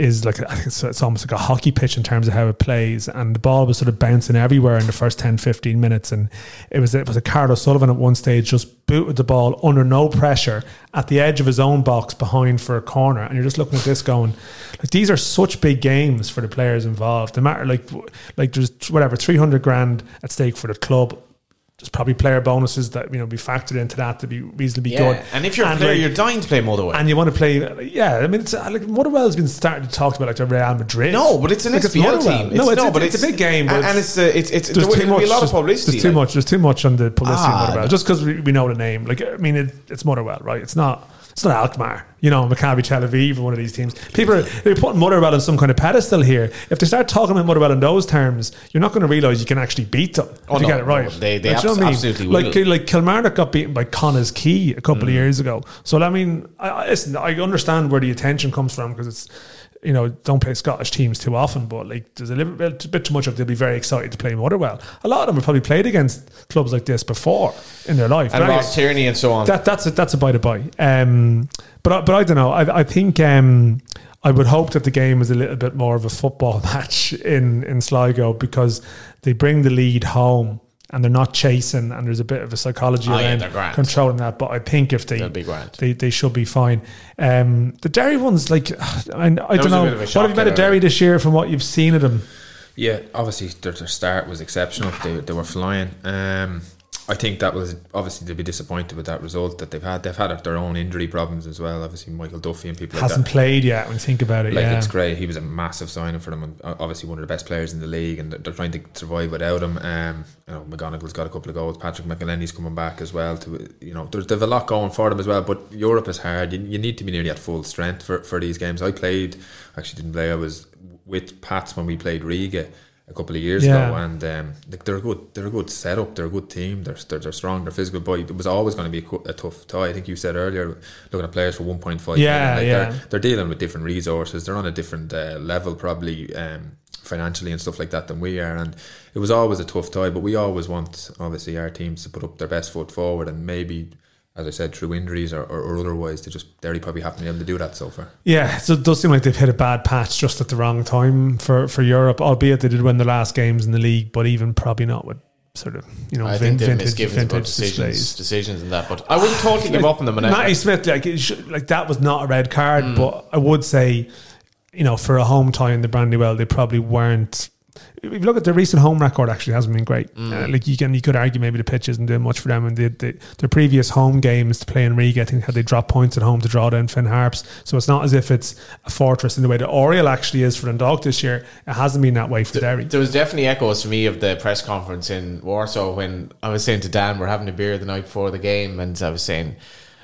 is like it's, it's almost like a hockey pitch in terms of how it plays, and the ball was sort of bouncing everywhere in the first 10, 15 minutes, and it was it was a Carlos Sullivan at one stage just booted the ball under no pressure at the edge of his own box behind for a corner, and you're just looking at this going, like these are such big games for the players involved. No matter like like there's whatever three hundred grand at stake for the club. There's probably player bonuses that you know be factored into that to be reasonably yeah, good. and if you're a player, like- you're dying to play Motherwell. and you want to play, yeah. I mean, it's, uh, like Motherwell's been starting to talk about like the Real Madrid. No, but it's an Like, SPL Motherwell. team. no, it's, no, it's, but it's, a big game, but and, and it's uh, it's it's there's there too much. be a lot of publicity. There's too much. There's too much on the publicity Ah, of Motherwell. no. Just because we, we know the name, like I mean, it, it's Motherwell, right? It's not. It's not Alkmaar, you know, Maccabi Tel Aviv or one of these teams. People are they're putting Motherwell on some kind of pedestal here. If they start talking about Motherwell in those terms, you're not going to realise you can actually beat them Oh, if you get it right. no, they- they Like, you know abs- I mean? absolutely Like will. like Kilmarnock got beaten by Connah's Quay a couple Mm. of years ago. So I mean, I, I, listen, I understand where the attention comes from because it's you know don't play Scottish teams too often, but like there's a little bit, a bit too much of they'll be very excited to play Motherwell. A lot of them have probably played against clubs like this before in their life. and Ross Tierney and so on. that, that's a, that's a by the by. Um, but I- but I don't know. I, I think um, I would hope that the game is a little bit more of a football match in in Sligo because they bring the lead home and they're not chasing and there's a bit of a psychology Oh, around they're controlling that. But I think if they They'll be grand. they, they should be fine. Um, the Derry ones, like I, I don't a know, a what have you made of Derry this year from what you've seen of them? Yeah, obviously their, their start was exceptional. They, they were flying. Um, I think that was obviously they'll be disappointed with that result that they've had. They've had their own injury problems as well. Obviously Michael Duffy and people Hasn't like that. played yet when you think about it. Like yeah. it's great. He was a massive signing for them, and obviously one of the best players in the league. And they're- trying to survive without him. Um, you know, McGonigal's got a couple of goals. Patrick McEleney's coming back as well. To you know, there's they've a lot going for them as well. But Europe is hard. You, you need to be nearly at full strength for, for these games. I played, actually didn't play. I was with Pats when we played Riga a couple of years Yeah. ago, and um, like they're a good, they're a good setup. They're a good team. They're they're, they're strong. They're physical. But it was always going to be a, a tough tie. I think you said earlier, looking at players for one point five. Yeah, like yeah. They're, they're dealing with different resources. They're on a different uh, level, probably um, financially and stuff like that than we are. And it was always a tough tie. But we always want, obviously, our teams to put up their best foot forward, and maybe. As I said, through injuries or, or, or otherwise, they just Derry probably haven't been able to do that so far. Yeah, so it does seem like they've hit a bad patch just at the wrong time for, for Europe, albeit they did win the last games in the league, but even probably not with sort of, you know, I vin- think they've vintage, vintage decisions, displays. decisions and that, but I wouldn't totally give up on them. And I- Matty Smith, like, should, like that was not a red card, Mm. but I would say, you know, for a home tie in the Brandywell, they probably weren't. If you look at their recent home record, actually hasn't been great. Mm. Uh, like you can, you could argue maybe the pitch isn't doing much for them, and the, they, their previous home games to play in Riga, I think had they dropped points at home to draw down Finn Harps. So it's not as if it's a fortress in the way that Oriel actually is for Dundalk this year. It hasn't been that way for the, Derry. There was definitely echoes to me of the press conference in Warsaw when I was saying to Dan, we're having a beer the night before the game, and I was saying,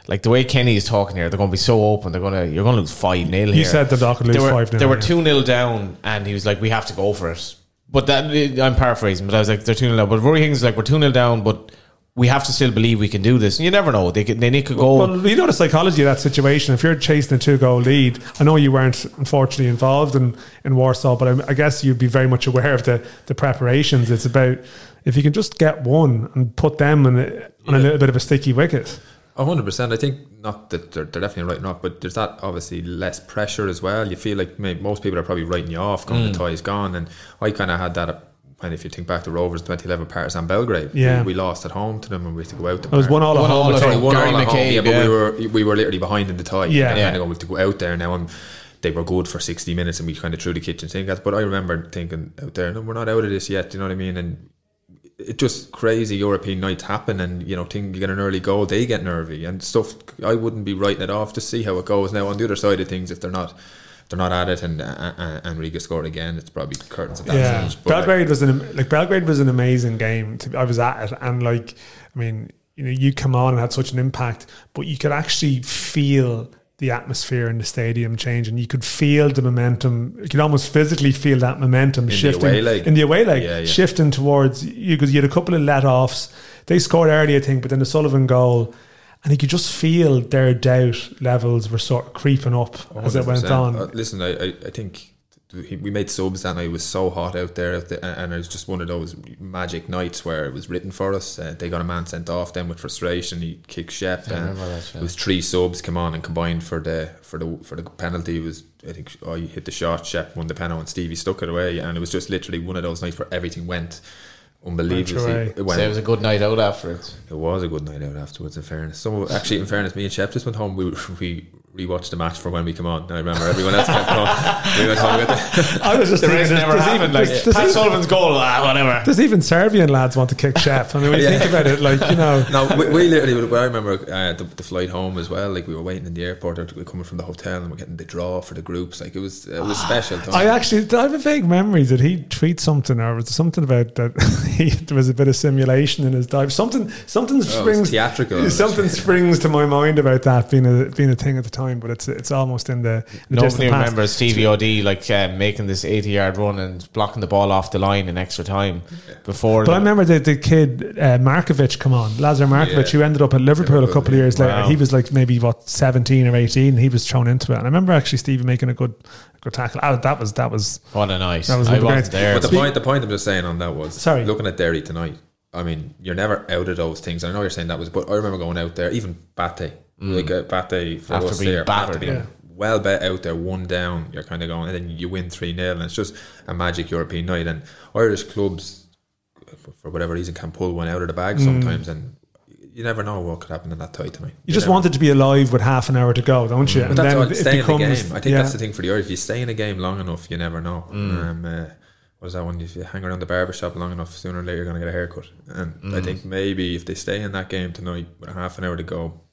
like the way Kenny is talking here, they're going to be so open. They're going to you're going to lose five 0 He said Dundalk would lose were, 5-0, They were two 0 down, and he was like, we have to go for it. But that I'm paraphrasing, but I was like, they're two 0 down. But Rory Higgins is like, we're two 0 down, but we have to still believe we can do this. And you never know. They could, they could go. Well, you know the psychology of that situation. If you're chasing a two goal lead, I know you weren't unfortunately involved in, in Warsaw, but I, I guess you'd be very much aware of the, the preparations. It's about if you can just get one and put them a, on a little bit of a sticky wicket. Hundred percent. I think not that they're, they're definitely writing off, but there's that obviously less pressure as well. You feel like maybe most people are probably writing you off, going the mm. tie's gone, and I kind of had that. When if you think back to Rovers 2011 Paris Partizan Belgrade, Yeah. we, we lost at home to them and we had to go out. To It was one all at One home. all at home. one all at home, yeah, but yeah. we were we were literally behind in the tie. Yeah. and Yeah. kind of go, we have to go out there now and they were good for 60 minutes and we kind of threw the kitchen sink at. But I remember thinking out there, no, we're not out of this yet. Do You know what I mean? And it just crazy European nights happen, and you know, think you get an early goal, they get nervy and stuff. I wouldn't be writing it off. Just see how it goes. Now on the other side of things, if they're not. They're not at it, and uh, uh, and Riga scored again. It's probably curtains at that Yeah, stage. Belgrade was an like Belgrade was an amazing game. To, I was at it, and like I mean, you know, you come on and had such an impact, but you could actually feel the atmosphere in the stadium change, and you could feel the momentum. You could almost physically feel that momentum the shifting leg. in the away leg, Yeah, yeah. shifting towards you because you had a couple of let offs. They scored early, I think, but then the Sullivan goal. And you could just feel their doubt levels were sort of creeping up as it went on. Uh, listen, I, I, I think we made subs that night. It was so hot out there, out there, and it was just one of those magic nights where it was written for us. Uh, they got a man sent off then with frustration. He kicked Shep. and that, yeah. It was three subs come on and combined for the for the for the penalty. It was I think oh you hit the shot. Shep won the penalty and Stevie stuck it away. And it was just literally one of those nights where everything went unbelievably. away. It went So it was a good night out afterwards. it was a good night out afterwards. In fairness, some actually, in fairness, me and Shep just went home. We we rewatched the match for when we come on. I remember everyone else kept on. We went home with it. I was just The thinking, race there's, never happened. even, Like there's, there's Pat even- Sullivan's goal, ah, whatever. Does even Serbian lads want to kick Shep. I mean, when you Yeah. think about it, like you know, No, we, we literally. I remember uh, the, the flight home as well. Like we were waiting in the airport, or we were coming from the hotel, and we're getting the draw for the groups. Like it was, it was special. Time. I actually I have a vague memory. Did he tweet something, or was there something about that? he, there was a bit of simulation in his dive. Something, something Oh, springs. theatrical. Something springs to my mind about that being a being a thing at the time, but it's it's almost in the, in the Nobody distant past. remembers Stevie O'D like um, making this 80 yard run and blocking the ball off the line in extra time before. But I remember the, the kid uh, Markovic come on, Lazar Markovic, Yeah. who ended up at Liverpool a Liverpool, couple of yeah. years later. He was like maybe what seventeen or eighteen. And he was thrown into it, and I remember actually Stevie making a good a good tackle. Ah, that was that was What a night. That was I one wasn't there. But the Speak- point, the point I'm just saying on that was, Sorry. looking at Derry tonight. I mean, you're never out of those things. I know you're saying that was, but I remember going out there, even Bate, like uh, Bate for After us being there, battered, after being yeah. well bet out there, one down, you're kind of going, and then you win three 0 and it's just a magic European night. And Irish clubs, for whatever reason, can pull one out of the bag sometimes, and you never know what could happen in that tie tonight. Mm. you just never wanted to be alive with half an hour to go, don't you? But that's all, stay in the game. I think yeah. that's the thing for the Irish. If you stay in a game long enough, you never know. Um, uh, what is that one? If you hang around the barber shop long enough, sooner or later you're going to get a haircut. And I think maybe if they stay in that game tonight with half an hour to go, you know,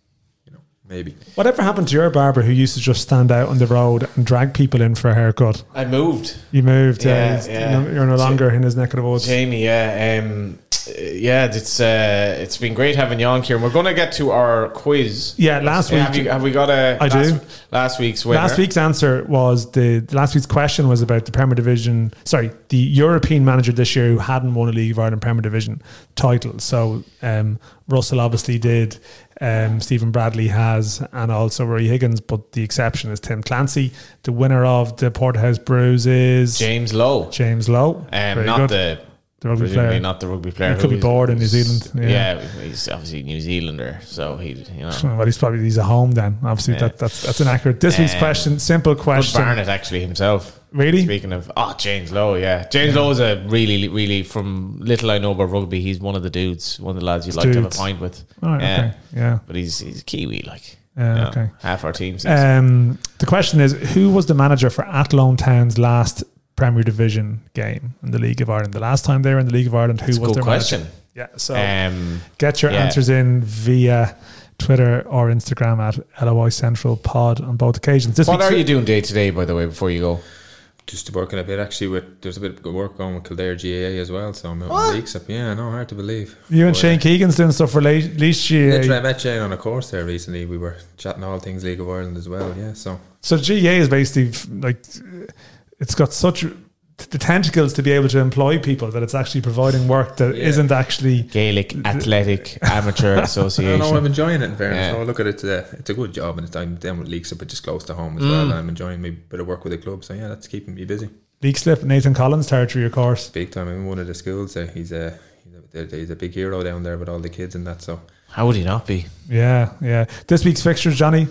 maybe. Whatever happened to your barber who used to just stand out on the road and drag people in for a haircut? I moved. You moved, yeah. Yeah, he's- yeah. You're no longer in his neck of the woods. Jamie, yeah, um, yeah, it's uh, it's been great having you on, Kieran. We're going to get to our quiz. Yeah, last week. have, you, have we got a? I last, do. Last week's winner. Last week's answer was the, the last week's question was about the Premier Division. Sorry, the European manager this year who hadn't won a League of Ireland Premier Division title. So um, Russell obviously did. Um, Stephen Bradley has, and also Ruaidhrí Higgins. But the exception is Tim Clancy. The winner of the Porterhouse Brews is James Lowe. James Lowe. Um, not good. the The rugby player. not the rugby player. He could be bored in New Zealand, yeah. Yeah. he's obviously New Zealander, so he, you know. Well, he's probably he's at home then. Obviously, Yeah. that, that's that's inaccurate. This week's Um, question, simple question. Barnett actually himself. Really? Speaking of, oh, James Lowe, yeah. James Lowe is a really, really, from little I know about rugby, he's one of the dudes, one of the lads you'd like to have a pint with. All right, yeah. okay, yeah. But he's he's Kiwi, like. Yeah, know, okay. Half our teams. Um, the question is, who was the manager for Athlone Town's last Premier Division game in the League of Ireland? The last time they were in the League of Ireland, who That's a was good their question. manager? Yeah, so Um, get your yeah. answers in via Twitter or Instagram at LOI Central Pod on both occasions. This what are you doing day to day, by the way, before you go? Just working a bit actually with, there's a bit of good work going with Kildare GAA as well. So I'm out in Leixlip. Yeah, no, hard to believe. You and But, Shane uh, Keegan's doing stuff for Le- Laois Literally, I met Shane on a course there recently. We were chatting all things League of Ireland as well. Yeah, so So GA is basically like it's got such the tentacles to be able to employ people. That it's actually providing work that Yeah. not actually. Gaelic Athletic Amateur I Association. know. I'm enjoying it. In fairness, Yeah. so look at it. It's a, it's a good job, and it's, I'm down with Leaks, but just close to home as Mm. well. I'm enjoying my bit of work with the club. So yeah, that's keeping me busy. Leixlip, Nathan Collins territory, of course. Big time. I'm in one of the schools. Uh, he's a he's a, he's a big hero down there with all the kids and that. So How would he not be? Yeah, yeah. This week's fixtures, Johnny.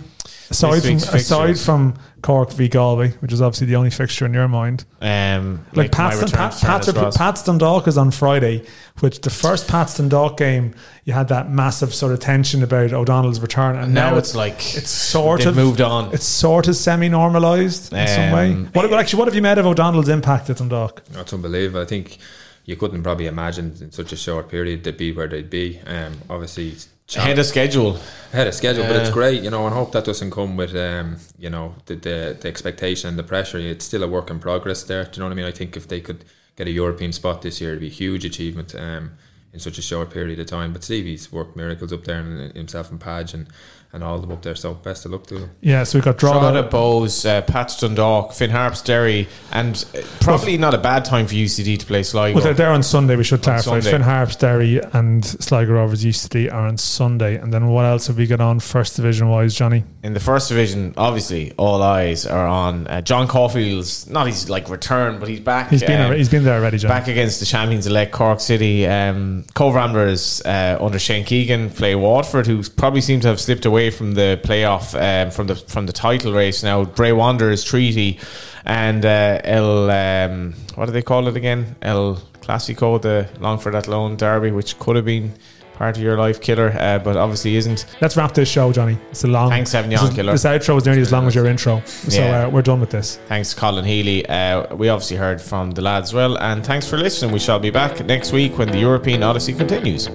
Aside from week's aside from Cork v Galway, which is obviously the only fixture in your mind, Um, like, my Pats, return Pats, to Pats, Ernest. Pats Dundalk is on Friday, which the first Pats Dundalk game, you had that massive sort of tension about O'Donnell's return, and now now, it's like it's sort of moved on. It's sort of semi-normalized in some way. Um, What, what actually? What have you made of O'Donnell's impact at Dundalk? that's unbelievable. I think you couldn't probably imagine in such a short period they'd be where they'd be. Um, obviously. Ahead of schedule. ahead of schedule, but it's great, you know, and hope that doesn't come with, um, you know, the, the the expectation and the pressure. It's still a work in progress there. Do you know what I mean? I think if they could get a European spot this year, it'd be a huge achievement um, in such a short period of time. But Stevie's worked miracles up there, and himself and Padge and, and all of them up there. So best of luck to them. Yeah, so we've got Drogheda, Drogheda. Bohs, uh, Pats Dundalk, Finn Harps, Derry, and uh, probably not a bad time for UCD to play Sligo. Well, they're there on Sunday. We should clarify. Finn Harps, Derry, and Sligo Rovers UCD are on Sunday. And then what else have we got on first division wise, Johnny? in the first division, obviously, all eyes are on uh, John Caulfield's not his like return, but he's back. He's been um, alre- he's been there already, John. back against the champions elect Cork City. Um, Cobh Ramblers uh, under Shane Keegan play Waterford, who probably seem to have slipped away from the playoff um, from the from the title race now. Bray Wanderers, Treaty, and uh, El um, what do they call it again? El Clasico, the Longford Athlone Derby, which could have been part of your life killer, uh, but obviously isn't. Let's wrap this show, Johnny. It's a long. Thanks, Evan this, is- Killer. this outro is nearly as long as your intro, so Yeah. uh, we're done with this. Thanks, Colin Healy. Uh, we obviously heard from the lads as well, and thanks for listening. We shall be back next week when the European Odyssey continues.